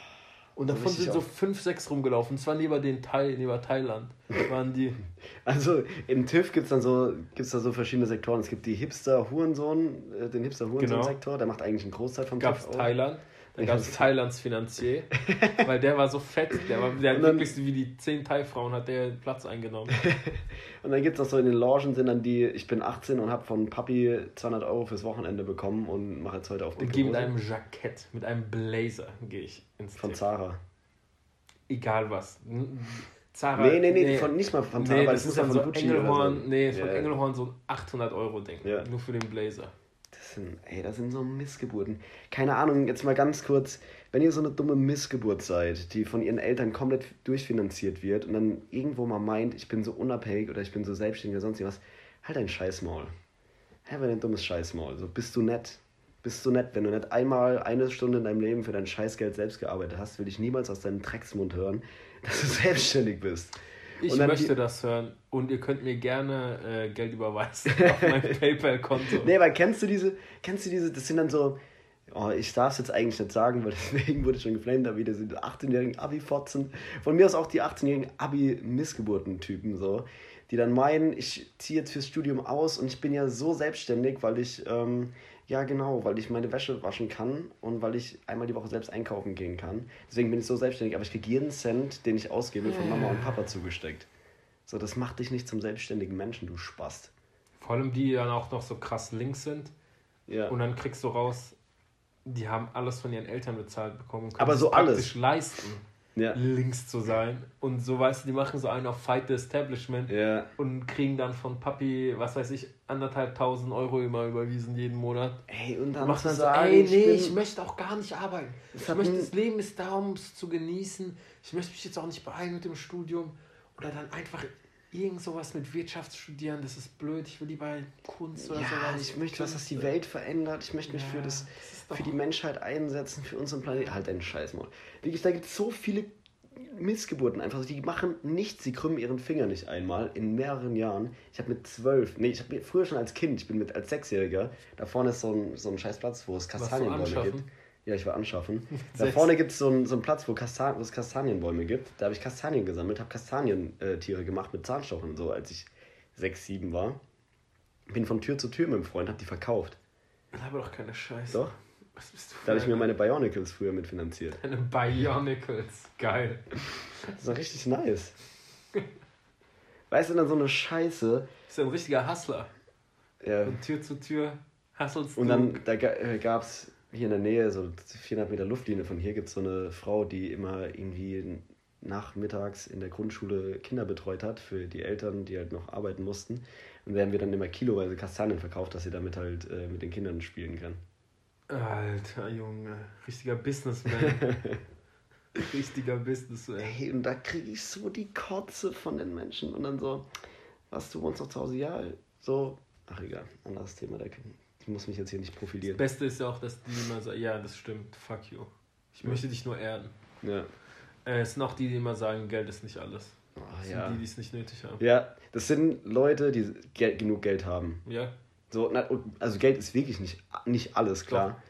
Und davon sind so auf- fünf, sechs rumgelaufen. Und zwar neben, den Thai, neben Thailand waren die. Also im TÜV gibt es dann so, gibt's da so verschiedene Sektoren. Es gibt die Hipster-Hurensohn, äh, den Hipster-Hurensohn-Sektor, der macht eigentlich einen Großteil vom Gab es TÜV aus. Thailand. Dann gab es Thailands Finanzier. weil der war so fett. Der, war, der Und dann- wirklich wie die zehn Thai-Frauen hat der Platz eingenommen. Und dann gibt es auch so in den Logen sind dann die, ich bin 18 und habe von Papi 200 Euro fürs Wochenende bekommen und mache jetzt heute auf Und dicke gehe mit einem Jackett, mit einem Blazer gehe ich ins Von TIFF. Zara. Egal was. Zara. Nee, nee, nee, Von, nicht mal von Zara, Nee, weil das das muss ist ja von so Gucci Engelhorn, oder so. nee, von Ja. Engelhorn so ein 800 Euro Ding. Ja. Nur für den Blazer. Das sind, ey, das sind so Missgeburten. Keine Ahnung, jetzt mal ganz kurz, wenn ihr so eine dumme Missgeburt seid, die von ihren Eltern komplett durchfinanziert wird und dann irgendwo mal meint, ich bin so unabhängig oder ich bin so selbstständig oder sonst was, halt dein Scheißmaul. Halt mal dein dummes Scheißmaul. So bist du nett. Bist du nett. Wenn du nicht einmal eine Stunde in deinem Leben für dein Scheißgeld selbst gearbeitet hast, will ich niemals aus deinem Drecksmund hören, dass du selbstständig bist. Ich möchte die- das hören und ihr könnt mir gerne äh, Geld überweisen auf mein PayPal-Konto. Nee, aber kennst du diese, kennst du diese, das sind dann so, oh, ich darf es jetzt eigentlich nicht sagen, weil deswegen wurde ich schon geflamed, aber wieder diese 18-jährigen Abi-Fotzen. Von mir aus auch die 18-jährigen Abi-Missgeburten-Typen, so. die dann meinen, ich ziehe jetzt fürs Studium aus und ich bin ja so selbstständig, weil ich, ähm, ja genau, weil ich meine Wäsche waschen kann und weil ich einmal die Woche selbst einkaufen gehen kann. Deswegen bin ich so selbstständig, aber ich kriege jeden Cent, den ich ausgebe, von Mama und Papa zugesteckt. So, das macht dich nicht zum selbstständigen Menschen, du Spast. Vor allem die dann auch noch so krass links sind. Ja. Und dann kriegst du raus, die haben alles von ihren Eltern bezahlt bekommen. können Aber so alles. leisten, Ja. links zu sein. Und so weißt du, die machen so einen auf Fight the Establishment Ja. und kriegen dann von Papi, was weiß ich, anderthalb tausend Euro immer überwiesen jeden Monat. Ey, und dann Und zu dann so, ey, ich nee, bin- ich möchte auch gar nicht arbeiten. Ich möchte, ein- das Leben ist da, um es zu genießen. Ich möchte mich jetzt auch nicht beeilen mit dem Studium. Oder dann einfach irgend sowas mit Wirtschaft studieren, das ist blöd. Ich will lieber Kunst oder Ja, sowas. ich möchte was, das die Welt verändert. Ich möchte mich Ja, für, das, das für die Menschheit einsetzen, für unseren Planeten. Halt deinen Scheißmaul. Wirklich, da gibt es so viele Missgeburten einfach. Die machen nichts, sie krümmen ihren Finger nicht einmal in mehreren Jahren. Ich habe mit zwölf, nee, ich habe früher schon als Kind, ich bin mit als Sechsjähriger, da vorne ist so ein, so ein scheiß Platz, wo es Kastanienbäume gibt. Ja, ich war anschaffen. da vorne gibt es so einen so einen Platz, wo, Kastan wo es Kastanienbäume gibt. Da habe ich Kastanien gesammelt, habe Kastanientiere gemacht mit Zahnstochern, so als ich sechs, sieben war. Bin von Tür zu Tür mit dem Freund, hab die verkauft. Aber doch keine Scheiße. Doch. Was bist du Da habe ich mir eine- meine Bionicles früher mitfinanziert. Eine Bionicles. Geil. Das war richtig nice. Weißt du, dann so eine Scheiße. Ist ja ein richtiger Hustler. Ja. Von Tür zu Tür hustlest Und du. dann da gab es hier in der Nähe, so 400 Meter Luftlinie von hier, gibt es so eine Frau, die immer irgendwie nachmittags in der Grundschule Kinder betreut hat für die Eltern, die halt noch arbeiten mussten. Und werden wir dann immer kiloweise Kastanien verkauft, dass sie damit halt äh, mit den Kindern spielen kann. Alter Junge. Richtiger Businessman. Richtiger Businessman. Hey, und da kriege ich so die Kotze von den Menschen. Und dann so, was, du wohnst noch zu Hause? Ja, so, ach egal, anderes Thema. Da, ich muss mich jetzt hier nicht Das profilieren. Beste ist ja auch, dass die immer sagen, ja, das stimmt, fuck you. Ich möchte dich nur erden. Ja, Äh, es sind auch die, die immer sagen, Geld ist nicht alles. oh, Das ja. sind die, die es nicht nötig haben. ja, das sind Leute, die Geld, genug Geld haben. Ja. So, na, also Geld ist wirklich nicht, nicht alles, klar.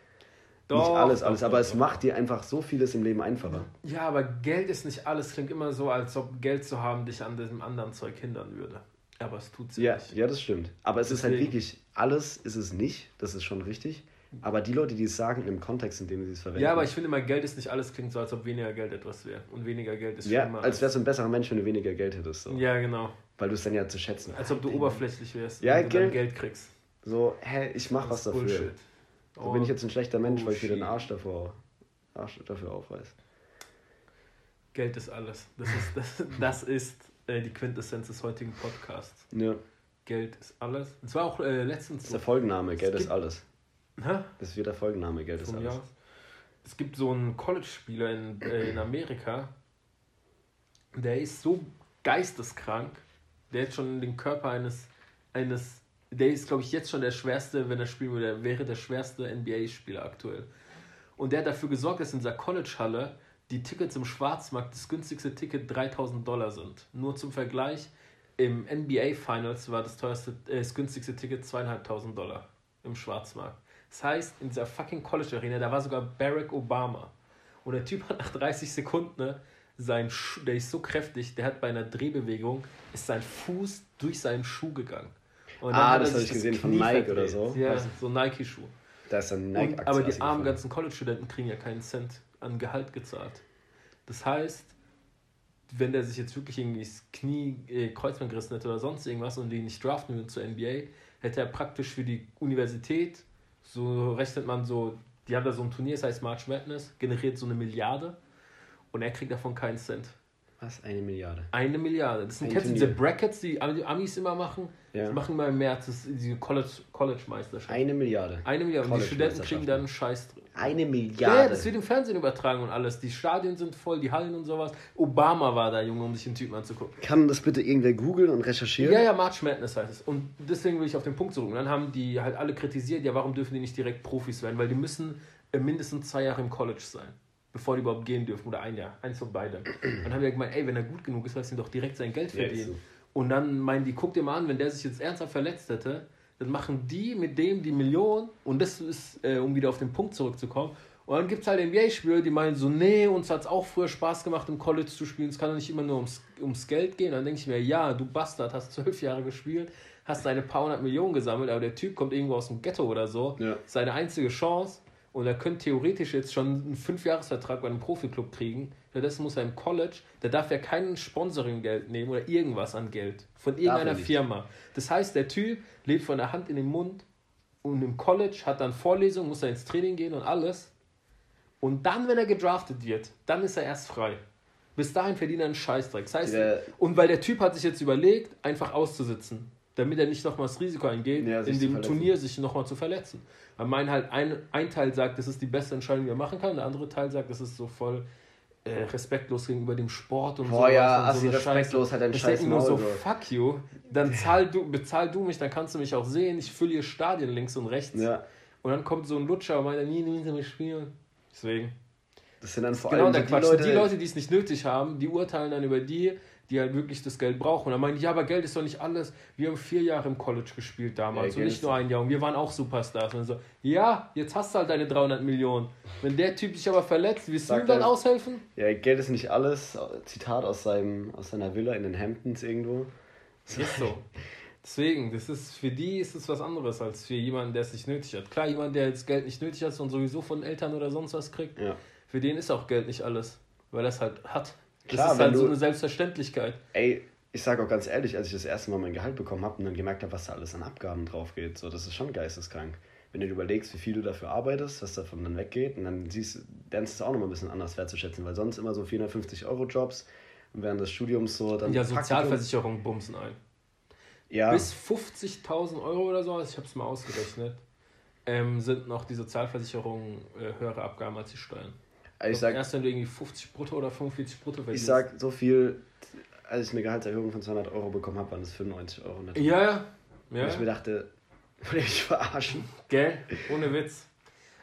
Doch, nicht alles, doch, alles, doch, aber es macht dir einfach so vieles im Leben einfacher. Ja, aber Geld ist nicht alles. Klingt immer so, als ob Geld zu haben dich an diesem anderen Zeug hindern würde. Aber es tut Ja, nicht. ja, das stimmt. Aber es ist halt Deswegen- wirklich, alles ist es nicht, das ist schon richtig. Aber die Leute, die es sagen, im Kontext, in dem sie es verwenden. Ja, aber ich finde immer, Geld ist nicht alles. Klingt so, als ob weniger Geld etwas wäre. Und weniger Geld ist Ja, schlimmer. als wärst du ein besserer Mensch, wenn du weniger Geld hättest. So. Ja, genau. Weil du es dann ja zu schätzen Als ob du oberflächlich wärst Ja, und du dann Geld- Geld kriegst. So, hä, ich mach was dafür. Bullshit. So bin ich jetzt ein schlechter Mensch, Oh, weil ich mir den. Arsch dafür, Arsch dafür aufreiß. Geld ist alles. Das ist, das, das ist äh, die Quintessenz des heutigen Podcasts. Ja, Geld ist alles. Das war auch äh, letztens das ist der Folgenname, Geld ist alles. Hä? Das ist wieder der Folgenname, Geld ist alles. aus. Es gibt so einen College-Spieler in, äh, in Amerika, der ist so geisteskrank, der hat schon den Körper eines, eines der ist, glaube ich, jetzt schon der schwerste, wenn er spielen würde, der wäre der schwerste NBA-Spieler aktuell. Und der hat dafür gesorgt, dass in dieser College-Halle die Tickets im Schwarzmarkt das günstigste Ticket 3000 Dollar sind. Nur zum Vergleich, im NBA Finals war das teuerste, äh, das günstigste Ticket 2500 Dollar im Schwarzmarkt. Das heißt, in dieser fucking College Arena, da war sogar Barack Obama. Und der Typ hat nach 30 Sekunden, ne, sein Schuh, der ist so kräftig, der hat bei einer Drehbewegung, ist sein Fuß durch seinen Schuh gegangen. Ah, das hab sich ich gesehen, von Knie Nike oder verdreht. so. Ja, so Nike-Schuh. Da ist dann Und, Nike-Aktie aber die armen ganzen College-Studenten kriegen ja keinen Cent an Gehalt gezahlt. Das heißt, wenn der sich jetzt wirklich irgendwie das Knie, äh, Kreuzband gerissen hätte oder sonst irgendwas und die nicht draften würde zur NBA, hätte er praktisch für die Universität, so rechnet man so, die haben da so ein Turnier, das heißt March Madness, generiert so eine Milliarde und er kriegt davon keinen Cent. Was? Eine Milliarde. Eine Milliarde. Das sind kennst diese Brackets, die die Amis immer machen? Ja. Die machen immer im März, diese College, College-Meisterschaft. Eine Milliarde. Eine Milliarde. Und die Studenten kriegen dann einen Scheiß drin. Eine Ja, Milliarde. das wird im Fernsehen übertragen und alles. Die Stadien sind voll, die Hallen und sowas. Obama war da, Junge, um sich den Typen anzugucken. Kann das bitte irgendwer googeln und recherchieren? Ja, ja, March Madness heißt es. Und deswegen will ich auf den Punkt zurück. Und dann haben die halt alle kritisiert, ja, warum dürfen die nicht direkt Profis werden? Weil die müssen äh, mindestens zwei Jahre im College sein, bevor die überhaupt gehen dürfen. Oder ein Jahr, eins von beidem. Dann haben wir gemeint, ey, wenn er gut genug ist, lass ihn doch direkt sein Geld Ja, verdienen. so. Und dann meinen die, guck dir mal an, wenn der sich jetzt ernsthaft verletzt hätte, dann machen die mit dem die Million, und das ist, äh, um wieder auf den Punkt zurückzukommen, Und dann gibt es halt NBA-Spieler, die meinen so, nee, uns hat es auch früher Spaß gemacht, im College zu spielen. Es kann doch nicht immer nur ums, ums Geld gehen. Dann denke ich mir, ja, du Bastard, hast zwölf Jahre gespielt, hast deine paar hundert Millionen gesammelt, aber der Typ kommt irgendwo aus dem Ghetto oder so. Ja. Seine einzige Chance. Und er könnte theoretisch jetzt schon einen Fünfjahresvertrag bei einem Profiklub kriegen. Stattdessen muss er im College, da darf er kein Sponsoring-Geld nehmen oder irgendwas an Geld von irgendeiner. Firma. Das heißt, der Typ lebt von der Hand in den Mund und im College hat dann Vorlesungen, muss er ins Training gehen und alles. Und dann, wenn er gedraftet wird, dann ist er erst frei. Bis dahin verdient er einen Scheißdreck. Das heißt, Ja. und weil der Typ hat sich jetzt überlegt, einfach auszusitzen, damit er nicht nochmal das Risiko eingeht, Ja, in dem. Turnier sich nochmal zu verletzen. Weil mein halt ein, ein Teil sagt, das ist die beste Entscheidung, die er machen kann, der andere Teil sagt, das ist so voll äh, respektlos gegenüber dem Sport und Boah, sowas ja, und assi, eine respektlos, halt dein Ich scheiß denke nur so, so. fuck you, dann zahl du, bezahl du mich, dann kannst du mich auch sehen, ich fülle hier Stadien links und rechts. Ja. Und dann kommt so ein Lutscher und meint, nie, nie, nie spielen. Deswegen. Das sind dann vor Genau allem so Quatsch. die Leute, die Leute, die es nicht nötig haben, die urteilen dann über die, die halt wirklich das Geld brauchen. Und dann meinen die, ja, aber Geld ist doch nicht alles. Wir haben vier Jahre im College gespielt damals Ja, und nicht nur ein Jahr. Und wir waren auch Superstars. Und so, ja, jetzt hast du halt deine 300 Millionen. Wenn der Typ sich aber verletzt, willst du ihm dann aushelfen? Ja, Geld ist nicht alles. Zitat aus, seinem, aus seiner Villa in den Hamptons irgendwo. Ist so. Deswegen, das ist, für die ist es was anderes als für jemanden, der es nicht nötig hat. Klar, jemand, der jetzt Geld nicht nötig hat und sowieso von Eltern oder sonst was kriegt, Ja. Für den ist auch Geld nicht alles. Weil er es halt hat. Das Klar, ist wenn halt so eine Selbstverständlichkeit. Ey, ich sag auch ganz ehrlich, als ich das erste Mal mein Gehalt bekommen habe und dann gemerkt habe, was da alles an Abgaben drauf geht, so, das ist schon geisteskrank. Wenn du dir überlegst, wie viel du dafür arbeitest, was davon dann weggeht, und dann siehst, lernst du es auch nochmal ein bisschen anders wertzuschätzen, weil sonst immer so 450 Euro Jobs und während des Studiums so dann. Ja, Sozialversicherung bumsen ein. Ja, Bis 50.000 Euro oder so, also ich habe es mal ausgerechnet, ähm, sind noch die Sozialversicherungen äh, höhere Abgaben als die Steuern. Also ich sag, Erst wenn du irgendwie 50 brutto oder 45 brutto ich verdienst. sag so viel, als ich eine Gehaltserhöhung von 200 Euro bekommen habe, waren das 95 Euro. Ja, ja. Und ja. ich mir dachte, will ich verarschen? Gell? Ohne Witz.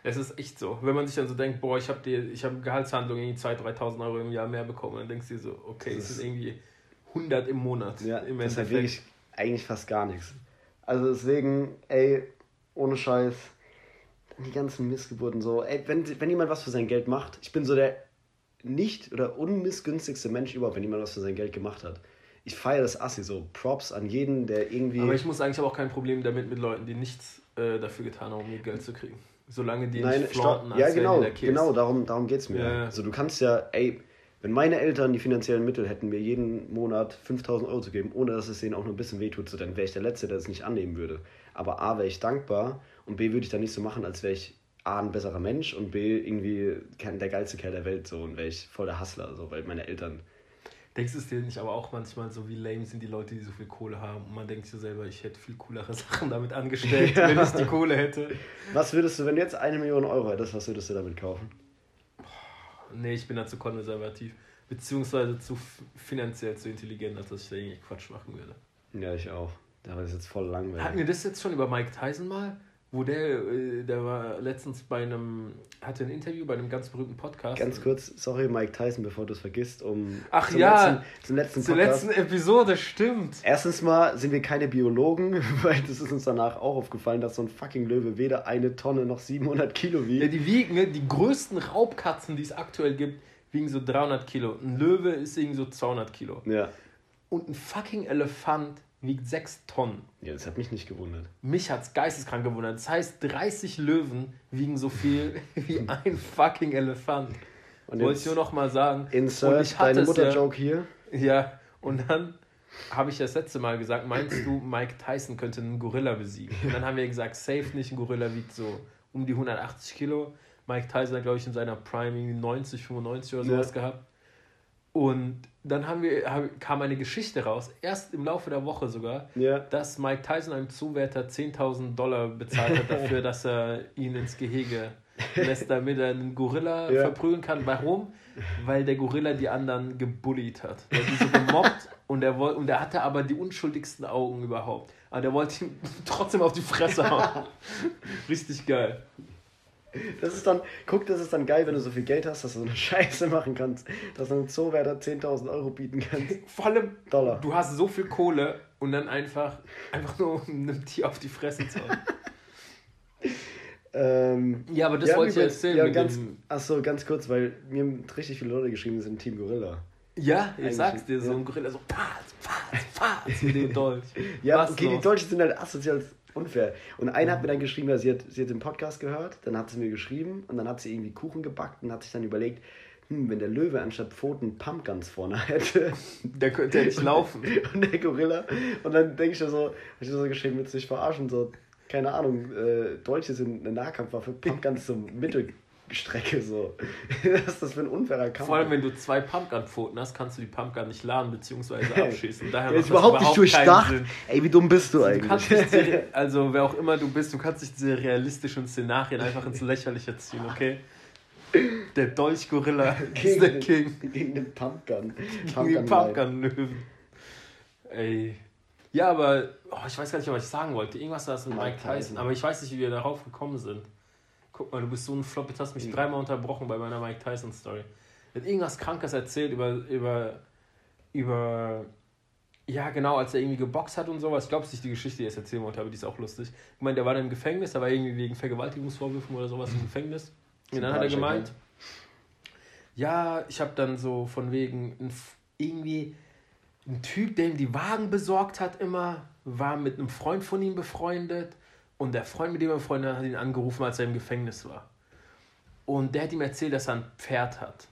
Es ist echt so. Wenn man sich dann so denkt, boah, ich habe ich hab Gehaltshandlung irgendwie 2.000, 3.000 Euro im Jahr mehr bekommen, dann denkst du dir so, okay, Das das sind irgendwie 100 im Monat. Ja, im das ist halt wirklich eigentlich fast gar nichts. Also deswegen, ey, ohne Scheiß, die ganzen Missgeburten so, ey, wenn, wenn jemand was für sein Geld macht, ich bin so der nicht oder unmissgünstigste Mensch überhaupt, wenn jemand was für sein Geld gemacht hat. Ich feiere das Assi so. Props an jeden, der irgendwie. Aber ich muss sagen, ich habe auch kein Problem damit mit Leuten, die nichts äh, dafür getan haben, um ihr Geld zu kriegen. Solange die Nein, nicht flaunten, stopp. Ja, genau, der Kids. genau, darum, darum geht es mir. Ja, ja. Also du kannst ja, ey, wenn meine Eltern die finanziellen Mittel hätten, mir jeden Monat 5000 Euro zu geben, ohne dass es denen auch nur ein bisschen wehtut, so, dann wäre ich der Letzte, der es nicht annehmen würde. Aber A, wäre ich dankbar und B, würde ich dann nicht so machen, als wäre ich A, ein besserer Mensch und B, irgendwie der geilste Kerl der Welt so und wäre ich voll der Hustler, so, weil meine Eltern. Denkst du es dir nicht aber auch manchmal so, wie lame sind die Leute, die so viel Kohle haben? Und man denkt sich selber, ich hätte viel coolere Sachen damit angestellt, Ja. wenn ich die Kohle hätte. Was würdest du, wenn du jetzt eine Million Euro hättest, was würdest du damit kaufen? Nee, ich bin da zu konservativ. Beziehungsweise zu finanziell zu intelligent, als dass ich da irgendwie Quatsch machen würde. Ja, ich auch. Aber das ist jetzt voll Hatten langweilig. wir das jetzt schon über Mike Tyson mal? Wo der, äh, der war letztens bei einem, hatte ein Interview bei einem ganz berühmten Podcast. Ganz kurz, sorry Mike Tyson, bevor du es vergisst, um Ach zum ja, letzten, zum letzten Zur Podcast. letzten Episode, stimmt. Erstens mal sind wir keine Biologen, weil das ist uns danach auch aufgefallen, dass so ein fucking Löwe weder eine Tonne noch 700 Kilo Ja, wiegt. die wiegen, ne, die größten Raubkatzen, die es aktuell gibt, wiegen so 300 Kilo. Ein Löwe ist irgendwie so 200 Kilo. Ja. Und ein fucking Elefant wiegt 6 Tonnen. ja, das hat mich nicht gewundert. Mich hat's geisteskrank gewundert. Das heißt, 30 Löwen wiegen so viel wie ein fucking Elefant. Und Wollte ich nur noch mal sagen. Und insert ich hatte deine es ja- Mutter-Joke hier. Ja, und dann habe ich das letzte Mal gesagt, meinst du, Mike Tyson könnte einen Gorilla besiegen? Und dann haben wir gesagt, safe nicht, ein Gorilla wiegt so um die 180 Kilo. Mike Tyson hat, glaube ich, in seiner Prime irgendwie 90, 95 oder sowas Ja. gehabt. Und dann haben wir, hab, kam eine Geschichte raus, erst im Laufe der Woche sogar, Ja. dass Mike Tyson einem Zuwärter 10.000 Dollar bezahlt hat dafür, dass er ihn ins Gehege lässt, damit er einen Gorilla Ja. verprügeln kann. Warum? Weil der Gorilla die anderen gebullied hat. Der hat die so gemobbt und er, und er hatte aber die unschuldigsten Augen überhaupt. Aber der wollte ihm trotzdem auf die Fresse hauen. Richtig geil. Das ist dann, guck, das ist dann geil, wenn du so viel Geld hast, dass du so eine Scheiße machen kannst, dass du einem Zoowärter 10.000 Euro bieten kannst. Vor allem, Dollar. du hast so viel Kohle und dann einfach, einfach nur um einem Tier auf die Fresse zu hauen. Ähm, Ja, aber das wollte ich erzählen Ja, ganz, dem- achso, ganz kurz, weil mir haben richtig viele Leute geschrieben, die sind Team Gorilla. Ja, ich sag's dir, so ja. ein Gorilla so Patz, Patz, Patz mit dem Dolch. Ja, Was okay, die noch? Deutschen sind halt asozial unfair. Und einer hat mir dann geschrieben, ja, sie hat, sie hat den Podcast gehört, dann hat sie mir geschrieben und dann hat sie irgendwie Kuchen gebackt und hat sich dann überlegt, hm, wenn der Löwe anstatt Pfoten Pumpguns vorne hätte Der könnte ja nicht laufen. und der Gorilla. Und dann denke ich mir so, hab ich so geschrieben, willst du dich verarschen? So, keine Ahnung, äh, Deutsche sind eine Nahkampfwaffe, Pumpguns zum Mittelstrecke, so. Was ist das für ein unfairer Kampf? Vor allem, wenn du zwei Pumpgun-Pfoten hast, kannst du die Pumpgun nicht laden bzw. abschießen. Daher macht ist das überhaupt nicht durchdacht. Ey, wie dumm bist du Du eigentlich? kannst nicht also wer auch immer du bist, du kannst nicht diese realistischen Szenarien einfach ins Lächerliche ziehen, okay? Der Dolch-Gorilla ist der King. Gegen den Pumpgun. Gegen den Pumpgun-Löwen. Ey. Ja, aber oh, ich weiß gar nicht, was ich sagen wollte. Irgendwas war das mit Mike Tyson. aber ich weiß nicht, wie wir darauf gekommen sind. Guck mal, du bist so ein Flop, jetzt hast du mich dreimal unterbrochen bei meiner Mike Tyson-Story. Er hat irgendwas Krankes erzählt über, über, über, ja genau, als er irgendwie geboxt hat und sowas. Ich glaube, es ist nicht die Geschichte, die ich jetzt erzählen wollte, aber die ist auch lustig. Ich meine, der war dann im Gefängnis, der war irgendwie wegen Vergewaltigungsvorwürfen oder sowas im Gefängnis. Und dann hat er gemeint, ja, ich habe dann so von wegen irgendwie ein Typ, der ihm die Wagen besorgt hat, immer war mit einem Freund von ihm befreundet und der Freund, mit dem er war, hat ihn angerufen, als er im Gefängnis war. Und der hat ihm erzählt, dass er ein Pferd hat.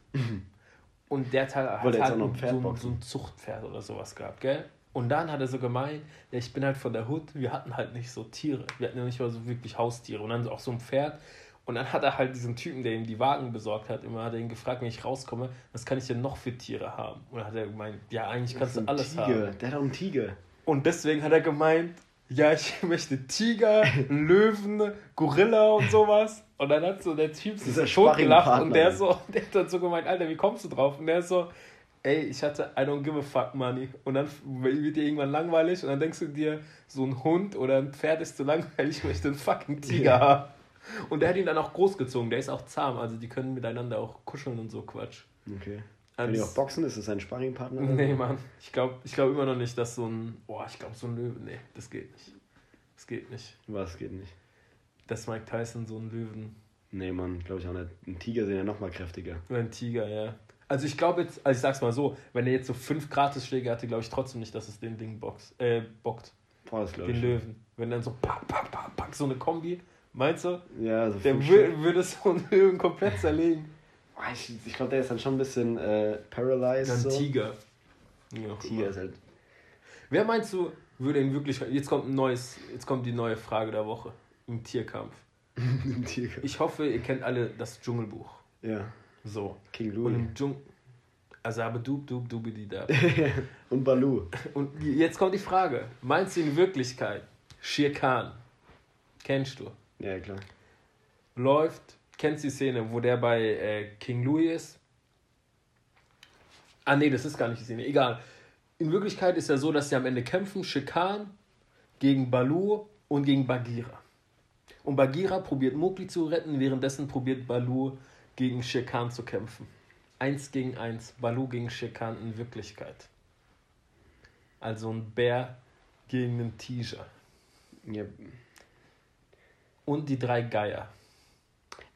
Und der hat halt, Wollte hat halt ein so, Pferd ein, boxen. so ein Zuchtpferd oder sowas gehabt, gell? Und dann hat er so gemeint, ja, ich bin halt von der Hut, wir hatten halt nicht so Tiere. Wir hatten ja nicht mal so wirklich Haustiere. Und dann auch so ein Pferd. Und dann hat er halt diesen Typen, der ihm die Wagen besorgt hat, immer hat er ihn gefragt, wenn ich rauskomme, was kann ich denn noch für Tiere haben? Und dann hat er gemeint, ja, eigentlich kannst du alles Tiger. haben. Der hat auch einen Tiger. Und deswegen hat er gemeint, ja, ich möchte Tiger, Löwen, Gorilla und sowas. Und dann hat so der Typ sich totgelacht Sparringpartner. und der so, der hat dann so gemeint, Alter, wie kommst du drauf? Und der so, ey, ich hatte I don't give a fuck money. Und dann wird dir irgendwann langweilig und dann denkst du dir, so ein Hund oder ein Pferd ist zu langweilig, ich möchte einen fucking Tiger Ja. haben. Und der hat ihn dann auch großgezogen, der ist auch zahm, also die können miteinander auch kuscheln und so Quatsch. Okay. Kann die auch boxen? Ist das sein Sparringpartner? Nee, Mann. Ich glaube ich glaub immer noch nicht, dass so ein. Boah, ich glaube, so ein Löwe. Nee, das geht nicht. Das geht nicht. Was geht nicht? Dass Mike Tyson so ein Löwen. Nee, Mann, glaube ich auch nicht. Ein Tiger sind ja noch mal kräftiger. Oder ein Tiger, ja. Also ich glaube jetzt, also ich sag's mal so, wenn er jetzt so fünf Gratisschläge hatte, glaube ich trotzdem nicht, dass es den Ding boxt, äh, bockt. Boah, das glaube Den ich. Löwen. Wenn dann so pack, pack, pack, pack, so eine Kombi, meinst du? Ja, so Der würde so einen Löwen komplett zerlegen. Boah, Ich, ich glaube, der ist dann schon ein bisschen äh, paralyzed. Ein so. Tiger. Ja, Tiger ist halt. Wer meinst du, würde in Wirklichkeit. Jetzt kommt ein neues, jetzt kommt die neue Frage der Woche. Im Tierkampf. ein Tiger. Ich hoffe, ihr kennt alle das Dschungelbuch. Ja. So. King Und Louis. im Dschungel. Asabe dub dub dubidi da. Und Balu. Und jetzt kommt die Frage: Meinst du in Wirklichkeit, Shere Khan, kennst du, Ja, klar. läuft, kennst du die Szene, wo der bei äh, King Louis ist? Ah, nee, das ist gar nicht die Szene, egal. In Wirklichkeit ist ja so, dass sie am Ende kämpfen: Shere Khan gegen Balu und gegen Bagheera. Und Bagheera probiert Mowgli zu retten, währenddessen probiert Balu gegen Shere Khan zu kämpfen. Eins gegen eins, Balu gegen Shere Khan in Wirklichkeit. Also ein Bär gegen einen Tiger. Ja. Und die drei Geier.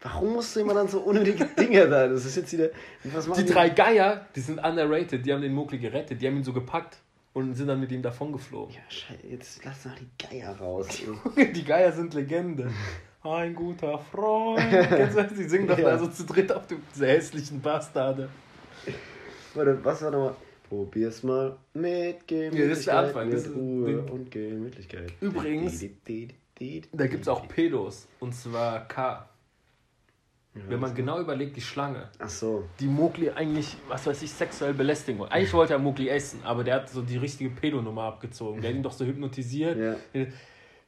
Warum musst du immer dann so unnötige Dinge da? Das ist jetzt wieder. Was machen Die drei Geier, die sind underrated, die haben den Mowgli gerettet, die haben ihn so gepackt und sind dann mit ihm davon geflogen. Ja, scheiße, jetzt lass doch die Geier raus. ey. Die Geier sind Legende. Ein guter Freund. Kennst du? Die singen doch Ja. da so zu dritt auf dem hässlichen Bastarde. Warte, was war nochmal? Probier's mal mit Gemütlichkeit. das ist der Anfang, Mit Ruhe und Gemütlichkeit. Übrigens, Da gibt es auch. Pedos. Und zwar K. Ja, Wenn man genau überlegt, die Schlange, Ach so. die Mowgli eigentlich, was weiß ich, sexuell belästigen wollte. Eigentlich wollte er Mowgli essen, aber der hat so die richtige Pedonummer abgezogen. Der hat ihn doch so hypnotisiert. Ja.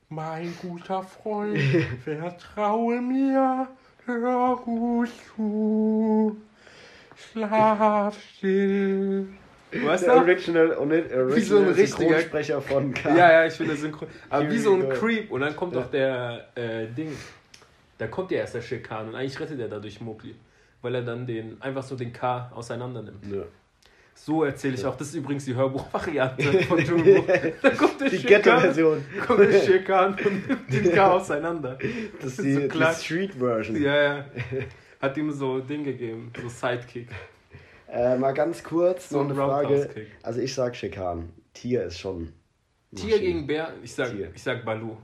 Mein guter Freund, vertraue mir, hör gut zu, schlaf still. Weißt du? Original, original Wie so ein richtiger- Synchronsprecher von K. Ja, ja, ich finde synchron. Aber wie so ein. Creep. Und dann kommt Ja. doch der äh, Ding. Da kommt ja erst der Schikan und eigentlich rettet er dadurch Mowgli. Weil er dann den einfach so den K auseinander nimmt. Ja. So erzähle ich auch. Das ist übrigens die Hörbuchvariante von Dschungelbuch. Da kommt der Die Ghetto-Version. Kommt der Khan und nimmt den K auseinander. Das ist So die, die klar. Street-Version. Ja, ja. Hat ihm so Ding gegeben, so Sidekick. Äh, mal ganz kurz So noch ein eine Frage. Also ich sag Schekan. Tier ist schon. Tier gegen Bär, ich sag, Tier. ich sag Balu.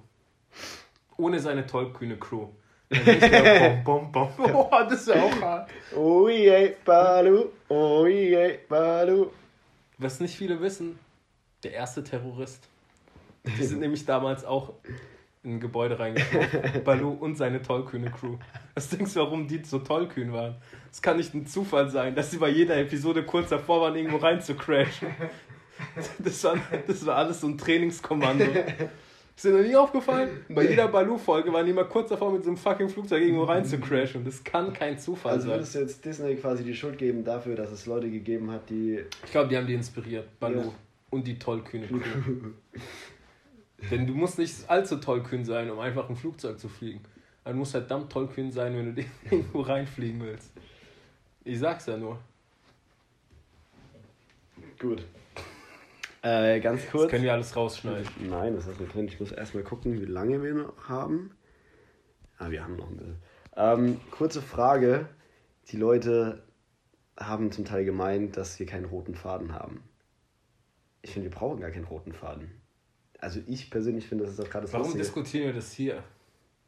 Ohne seine tollkühne Crew. Bom, bom, bom. Oh, das ist ja auch hart. Oh je, Balu. Oh je, Balu. Was nicht viele wissen, der erste Terrorist. Die sind nämlich damals auch in ein Gebäude reingekommen. Balu und seine tollkühne Crew. Was denkst du, warum die so tollkühn waren? Es kann nicht ein Zufall sein, dass sie bei jeder Episode kurz davor waren, irgendwo rein zu crashen. Das war, das war alles so ein Trainingskommando. Ist dir noch nie aufgefallen? Bei jeder Balu-Folge waren die immer kurz davor, mit so einem fucking Flugzeug irgendwo rein zu crashen. Das kann kein Zufall Also sein. würdest du jetzt Disney quasi die Schuld geben dafür, dass es Leute gegeben hat, die. Ich glaube, die haben die inspiriert, Balu Ja. und die tollkühne Crew. Denn du musst nicht allzu tollkühn sein, um einfach ein Flugzeug zu fliegen. Du musst halt verdammt tollkühn sein, wenn du irgendwo reinfliegen willst. Ich sag's ja nur. Gut. Äh, ganz Das kurz. können wir alles rausschneiden. Nein, das ist nicht drin. Ich muss erstmal gucken, wie lange wir noch haben. Ah, wir haben noch ein bisschen. Ähm, kurze Frage. Die Leute haben zum Teil gemeint, dass wir keinen roten Faden haben. Ich finde, wir brauchen gar keinen roten Faden. Also ich persönlich finde, das ist auch gerade das Warum Lustige. diskutieren wir das hier?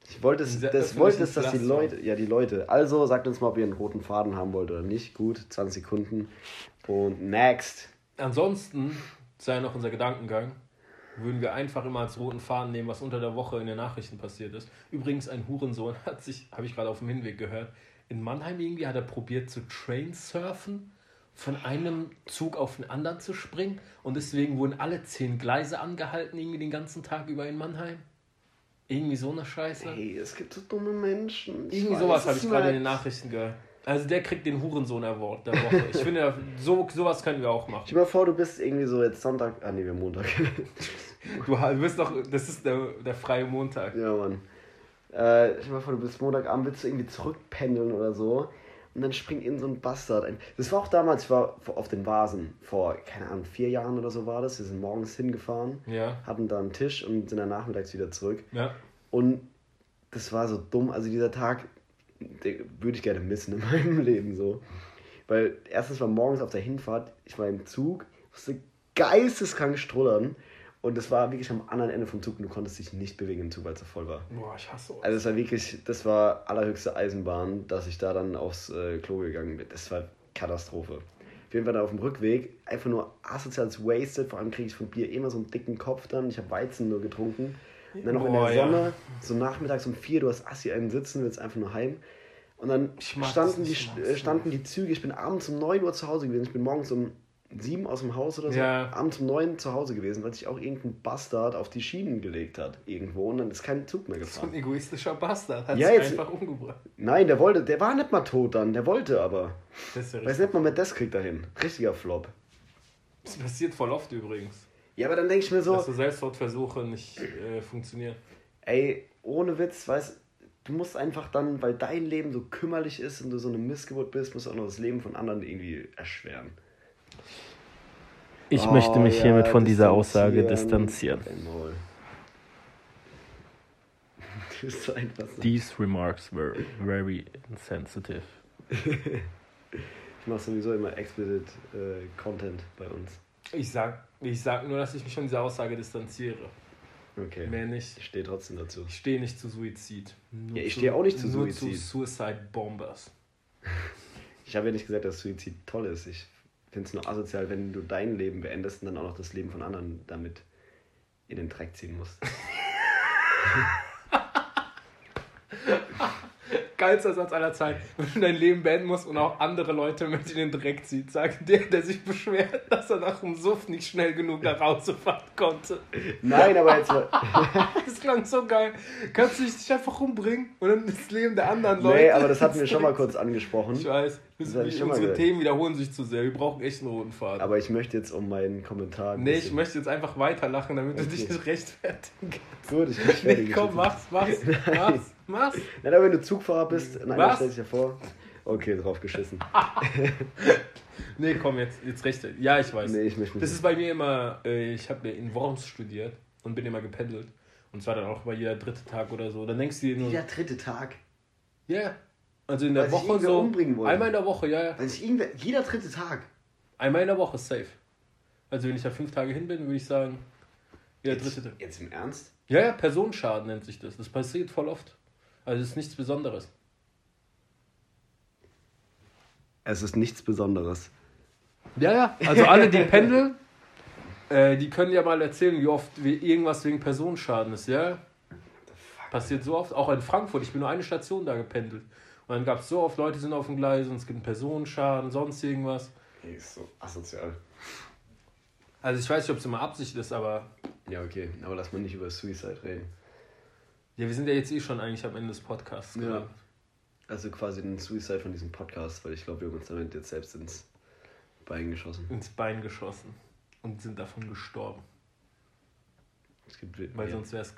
Ich wollte es, Dieser das wollte es, dass die. Leute, ja die Leute. Also sagt uns mal, ob ihr einen roten Faden haben wollt oder nicht. Gut, 20 Sekunden. Und next. Ansonsten sei noch unser Gedankengang. Würden wir einfach immer als roten Faden nehmen, was unter der Woche in den Nachrichten passiert ist. Übrigens, ein Hurensohn hat sich, habe ich gerade auf dem Hinweg gehört, in Mannheim irgendwie hat er probiert zu Trainsurfen, von einem Zug auf den anderen zu springen. Und deswegen wurden alle zehn Gleise angehalten, irgendwie den ganzen Tag über in Mannheim. Irgendwie so eine Scheiße. Hey, es gibt so dumme Menschen. Ich Irgendwie sowas habe ich gerade in den. Nachrichten gehört. Also der kriegt den Hurensohn-Award der Woche. Ich finde, so, sowas können wir auch machen. Stell dir mal vor, du bist irgendwie so jetzt Sonntag. Ah, nee, wir haben Montag. Du bist doch, das ist der, der freie Montag. ja, Mann. Äh, stell dir mal vor, du bist Montagabend, willst du irgendwie zurückpendeln oder so. Und dann springt in so ein Bastard ein. Das war auch damals, ich war auf den Vasen. Vor, keine Ahnung, vier Jahren oder so war das. Wir sind morgens hingefahren, Ja, hatten da einen Tisch und sind dann nachmittags wieder zurück. ja. Und das war so dumm. Also dieser Tag, würde ich gerne missen in meinem Leben so. Weil erstens war morgens auf der Hinfahrt, ich war im Zug, musste geisteskrank strullern. Und es war wirklich am anderen Ende vom Zug und du konntest dich nicht bewegen im Zug, weil es so voll war. Boah, ich hasse sowas. Also es war wirklich, das war allerhöchste Eisenbahn, dass ich da dann aufs äh, Klo gegangen bin. Das war Katastrophe. Auf jeden Fall dann auf dem Rückweg, einfach nur asoziales Wasted, vor allem kriege ich von Bier immer so einen dicken Kopf dann. Ich habe Weizen nur getrunken. Und dann noch in Boah, der ja. Sonne, so nachmittags um vier, du hast Assi einen sitzen, willst einfach nur heim. Und dann standen die, äh, standen die Züge, ich bin abends um 9 Uhr zu Hause gewesen, ich bin morgens um 7 aus dem Haus oder so, Ja. abends um 9 zu Hause gewesen, weil sich auch irgendein Bastard auf die Schienen gelegt hat irgendwo und dann ist kein Zug mehr so gefahren. ein egoistischer Bastard. Hat Ja, sich jetzt- einfach umgebracht. Nein, der wollte, der war nicht mal tot dann, der wollte aber. Das ist ja Weiß nicht mal, mit das kriegt er hin. Richtiger Flop. Das passiert voll oft übrigens. Ja, aber dann denke ich mir so, Dass so Selbstmordversuche nicht äh, funktionieren. ey, ohne Witz, weißt du musst einfach dann, weil dein Leben so kümmerlich ist und du so eine Missgeburt bist, musst du auch noch das Leben von anderen irgendwie erschweren. Ich Oh, möchte mich ja, hiermit von dieser Aussage distanzieren. These remarks were very insensitive. Ich mache sowieso immer explicit äh, Content bei uns. Ich sag, ich sag nur, dass ich mich von dieser Aussage distanziere. Okay. Mehr nicht. Ich stehe trotzdem dazu. Ich stehe nicht zu Suizid. Nur Ja, ich stehe auch nicht zu nur Suizid. zu Suicide Bombers. Ich habe ja nicht gesagt, dass Suizid toll ist. Ich finde es nur asozial, wenn du dein Leben beendest und dann auch noch das Leben von anderen damit in den Dreck ziehen musst. Geilster Satz aller Zeiten. Wenn du dein Leben beenden musst und auch andere Leute mit in den Dreck zieht, sagt der, der sich beschwert, dass er nach dem Suff nicht schnell genug nach Hause fahren konnte. Nein, aber jetzt. Das klang so geil. Kannst du dich einfach umbringen und dann das Leben der anderen Leute. Nee, aber das hatten wir schon mal kurz angesprochen. Ich weiß, Das unsere. Themen wiederholen sich zu sehr. Wir brauchen echt einen roten Faden. Aber ich möchte jetzt um meinen Kommentar. nee, ich möchte jetzt einfach weiterlachen, damit du Okay. dich nicht rechtfertigen kannst. Gut, ich bin Nee, komm, mach's, mach's, mach's, mach's. Nein, aber wenn du Zugfahrer bist, nein, Was? stell dich ja vor. Okay, drauf geschissen. Nee, komm, jetzt, jetzt recht. Ja, ich weiß. Nee, ich möchte Das nicht. ist bei mir immer, äh, ich habe in Worms studiert und bin immer gependelt. Und zwar dann auch bei jeder dritte Tag oder so. Dann denkst du dir nur, ja, Jeder dritte Tag. ja. Also in der Weil Woche so. umbringen wollte. Einmal in der Woche, ja, ja. Weil sich irgendwer, jeder dritte Tag. Einmal in der Woche, safe. Also wenn ich da fünf Tage hin bin, würde ich sagen, jeder dritte Tag. Jetzt im Ernst? Ja, ja, Personenschaden nennt sich das. Das passiert voll oft. Also es ist nichts Besonderes. Es ist nichts Besonderes. Ja, ja. Also alle, die pendeln, äh, die können ja mal erzählen, wie oft irgendwas wegen Personenschaden ist, ja? Passiert so oft. Auch in Frankfurt. Ich bin nur eine Station da gependelt. Und dann gab es so oft Leute, die sind auf dem Gleis und es gibt einen Personenschaden, sonst irgendwas. Ey, ist so asozial. Also ich weiß nicht, ob es immer Absicht ist, aber Ja, okay. Aber lass mal nicht über Suicide reden. ja, wir sind ja jetzt eh schon eigentlich am Ende des Podcasts. Ja. Also quasi den Suicide von diesem Podcast, weil ich glaube, wir haben uns damit jetzt selbst ins Bein geschossen. Ins Bein geschossen und sind davon gestorben. Es gibt Weil ja. sonst wäre es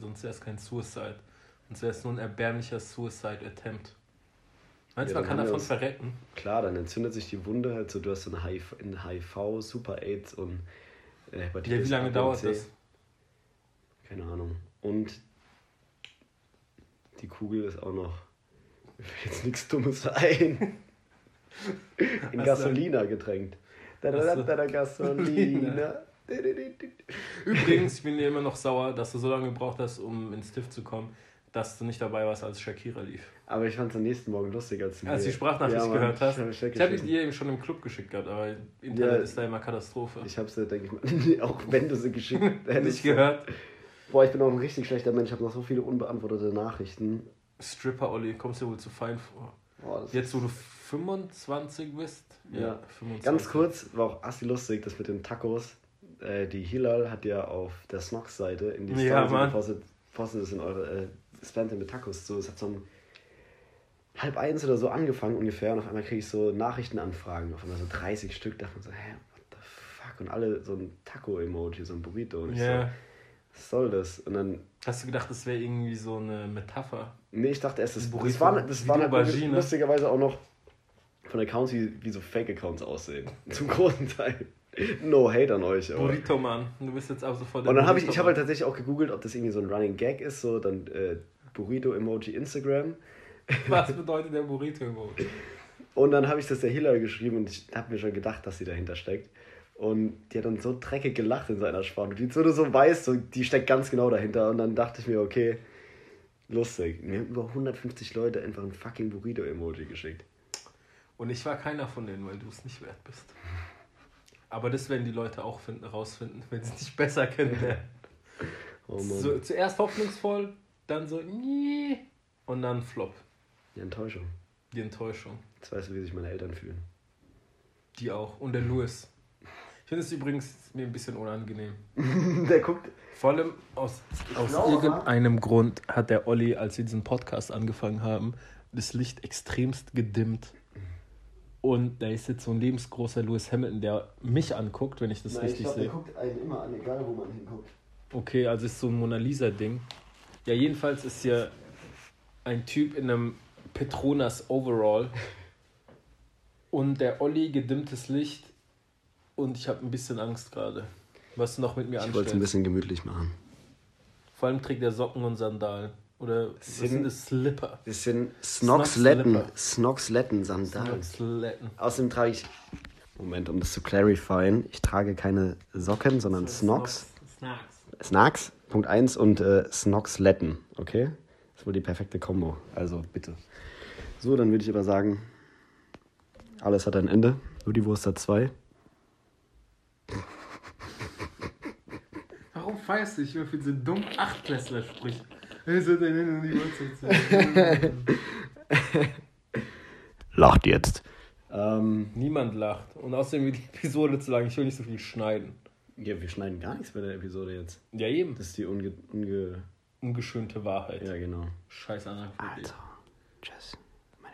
sonst wär's kein Suicide. Sonst wäre es nur ein erbärmlicher Suicide Attempt. Meinst du, Ja, man kann dann davon uns- verrecken? Klar, dann entzündet sich die Wunde halt so, du hast so eine HIV, ein HIV Super AIDS und äh, Ja, Hepatitis wie lange dauert das? Keine Ahnung. Und die Kugel ist auch noch. Mir fällt jetzt nichts Dummes ein. In Gasolina getränkt. Da, da, da, da, Gasolina. Übrigens, ich bin dir immer noch sauer, dass du so lange gebraucht hast, um ins TIFF zu kommen, dass du nicht dabei warst, als Shakira lief. Aber ich fand es am nächsten Morgen lustig, als du Als du die Sprachnachricht Ja, gehört hast. Ich habe Ich habe die dir eben schon im Club geschickt gehabt, aber Internet Ja. ist da immer Katastrophe. ich habe sie, denke ich mal, auch wenn du sie geschickt hättest. nicht gehört. Boah, ich bin auch ein richtig schlechter Mensch. Ich habe noch so viele unbeantwortete Nachrichten. Stripper Olli, kommst dir wohl zu fein vor. Boah, Jetzt, wo du 25 bist? Ja. 25. Ganz kurz, war auch assi lustig, das mit den Tacos. Äh, die Hilal hat ja auf der Snox-Seite in die Ja, Story Mann. gepostet, postet es in eure äh, Spamte mit Tacos zu. Es hat so um halb eins oder so angefangen ungefähr und auf einmal kriege ich so Nachrichtenanfragen, auf einmal so 30 Stück, dachte mir so, hä, what the fuck? Und alle so ein Taco-Emoji, so ein Burrito. Und ich Ja. so, was soll das? Und dann, Hast du gedacht, das wäre irgendwie so eine Metapher? nee, ich dachte erst, das, Ein das Burrito, waren, das waren die halt lustigerweise auch noch von Accounts, wie, wie so Fake-Accounts aussehen. Zum großen Teil. No hate an euch, aber. Burrito, Mann. Du bist jetzt auch sofort Und dann habe ich, ich habe halt tatsächlich auch gegoogelt, ob das irgendwie so ein Running Gag ist, so dann äh, Burrito-Emoji Instagram. Was bedeutet der Burrito-Emoji? Und dann habe ich das der Hillary geschrieben und ich habe mir schon gedacht, dass sie dahinter steckt. Und die hat dann so dreckig gelacht in seiner Sprache. Die so du so weißt, so, die steckt ganz genau dahinter. Und dann dachte ich mir, okay, lustig. Mir haben über 150 Leute einfach ein fucking Burrito-Emoji geschickt. Und ich war keiner von denen, weil du es nicht wert bist. Aber das werden die Leute auch finden, rausfinden, wenn sie dich besser kennenlernen. Oh so, zuerst hoffnungsvoll, dann so, nee, und dann Flop. Die Enttäuschung. Die Enttäuschung. Jetzt weißt du, wie sich meine Eltern fühlen. Die auch. Und der Louis. Ich finde es übrigens mir ein bisschen unangenehm. der guckt. Vor allem aus, aus glaube, irgendeinem Grund hat der Olli, als wir diesen Podcast angefangen haben, das Licht extremst gedimmt. Und da ist jetzt so ein lebensgroßer Lewis Hamilton, der mich anguckt, wenn ich das richtig sehe. guckt einen immer an, egal wo man hinguckt. Okay, also ist so ein Mona Lisa-Ding. Ja, jedenfalls ist hier ein Typ in einem Petronas Overall und der Olli gedimmtes Licht und ich habe ein bisschen Angst gerade, was du noch mit mir Ich wollte es ein bisschen gemütlich machen. Vor allem trägt er Socken und Sandalen. Oder was Sind- sind das? Slipper. Das sind Snoxletten. Snoxlipper. Snoxletten Sandalen. Snoxletten. Außerdem trage ich. Moment, um das zu clarifyen. Ich trage keine Socken, sondern Snox. Snacks. Snacks, Punkt 1 und äh, Snoxletten. Okay? Das ist wohl die perfekte Kombo. Also bitte. So, dann würde ich aber sagen, alles hat ein Ende. Nur die Wurst hat zwei. Warum feierst du dich immer für diese dummen Achtklässler-Sprüche? Es hat ein Ende und die Uhrzeit. Lacht jetzt. Ähm, Niemand lacht. Und außerdem wird die Episode zu lang. Ich will nicht so viel schneiden. ja, wir schneiden gar nichts bei der Episode jetzt. Ja, eben. Das ist die unge... unge Ungeschönte Wahrheit. ja, genau. Scheiß Analphabet. tschüss.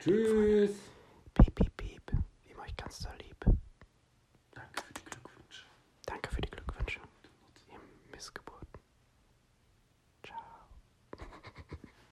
Tschüss. Piep, piep, piep. Wie euch ganz so lieb.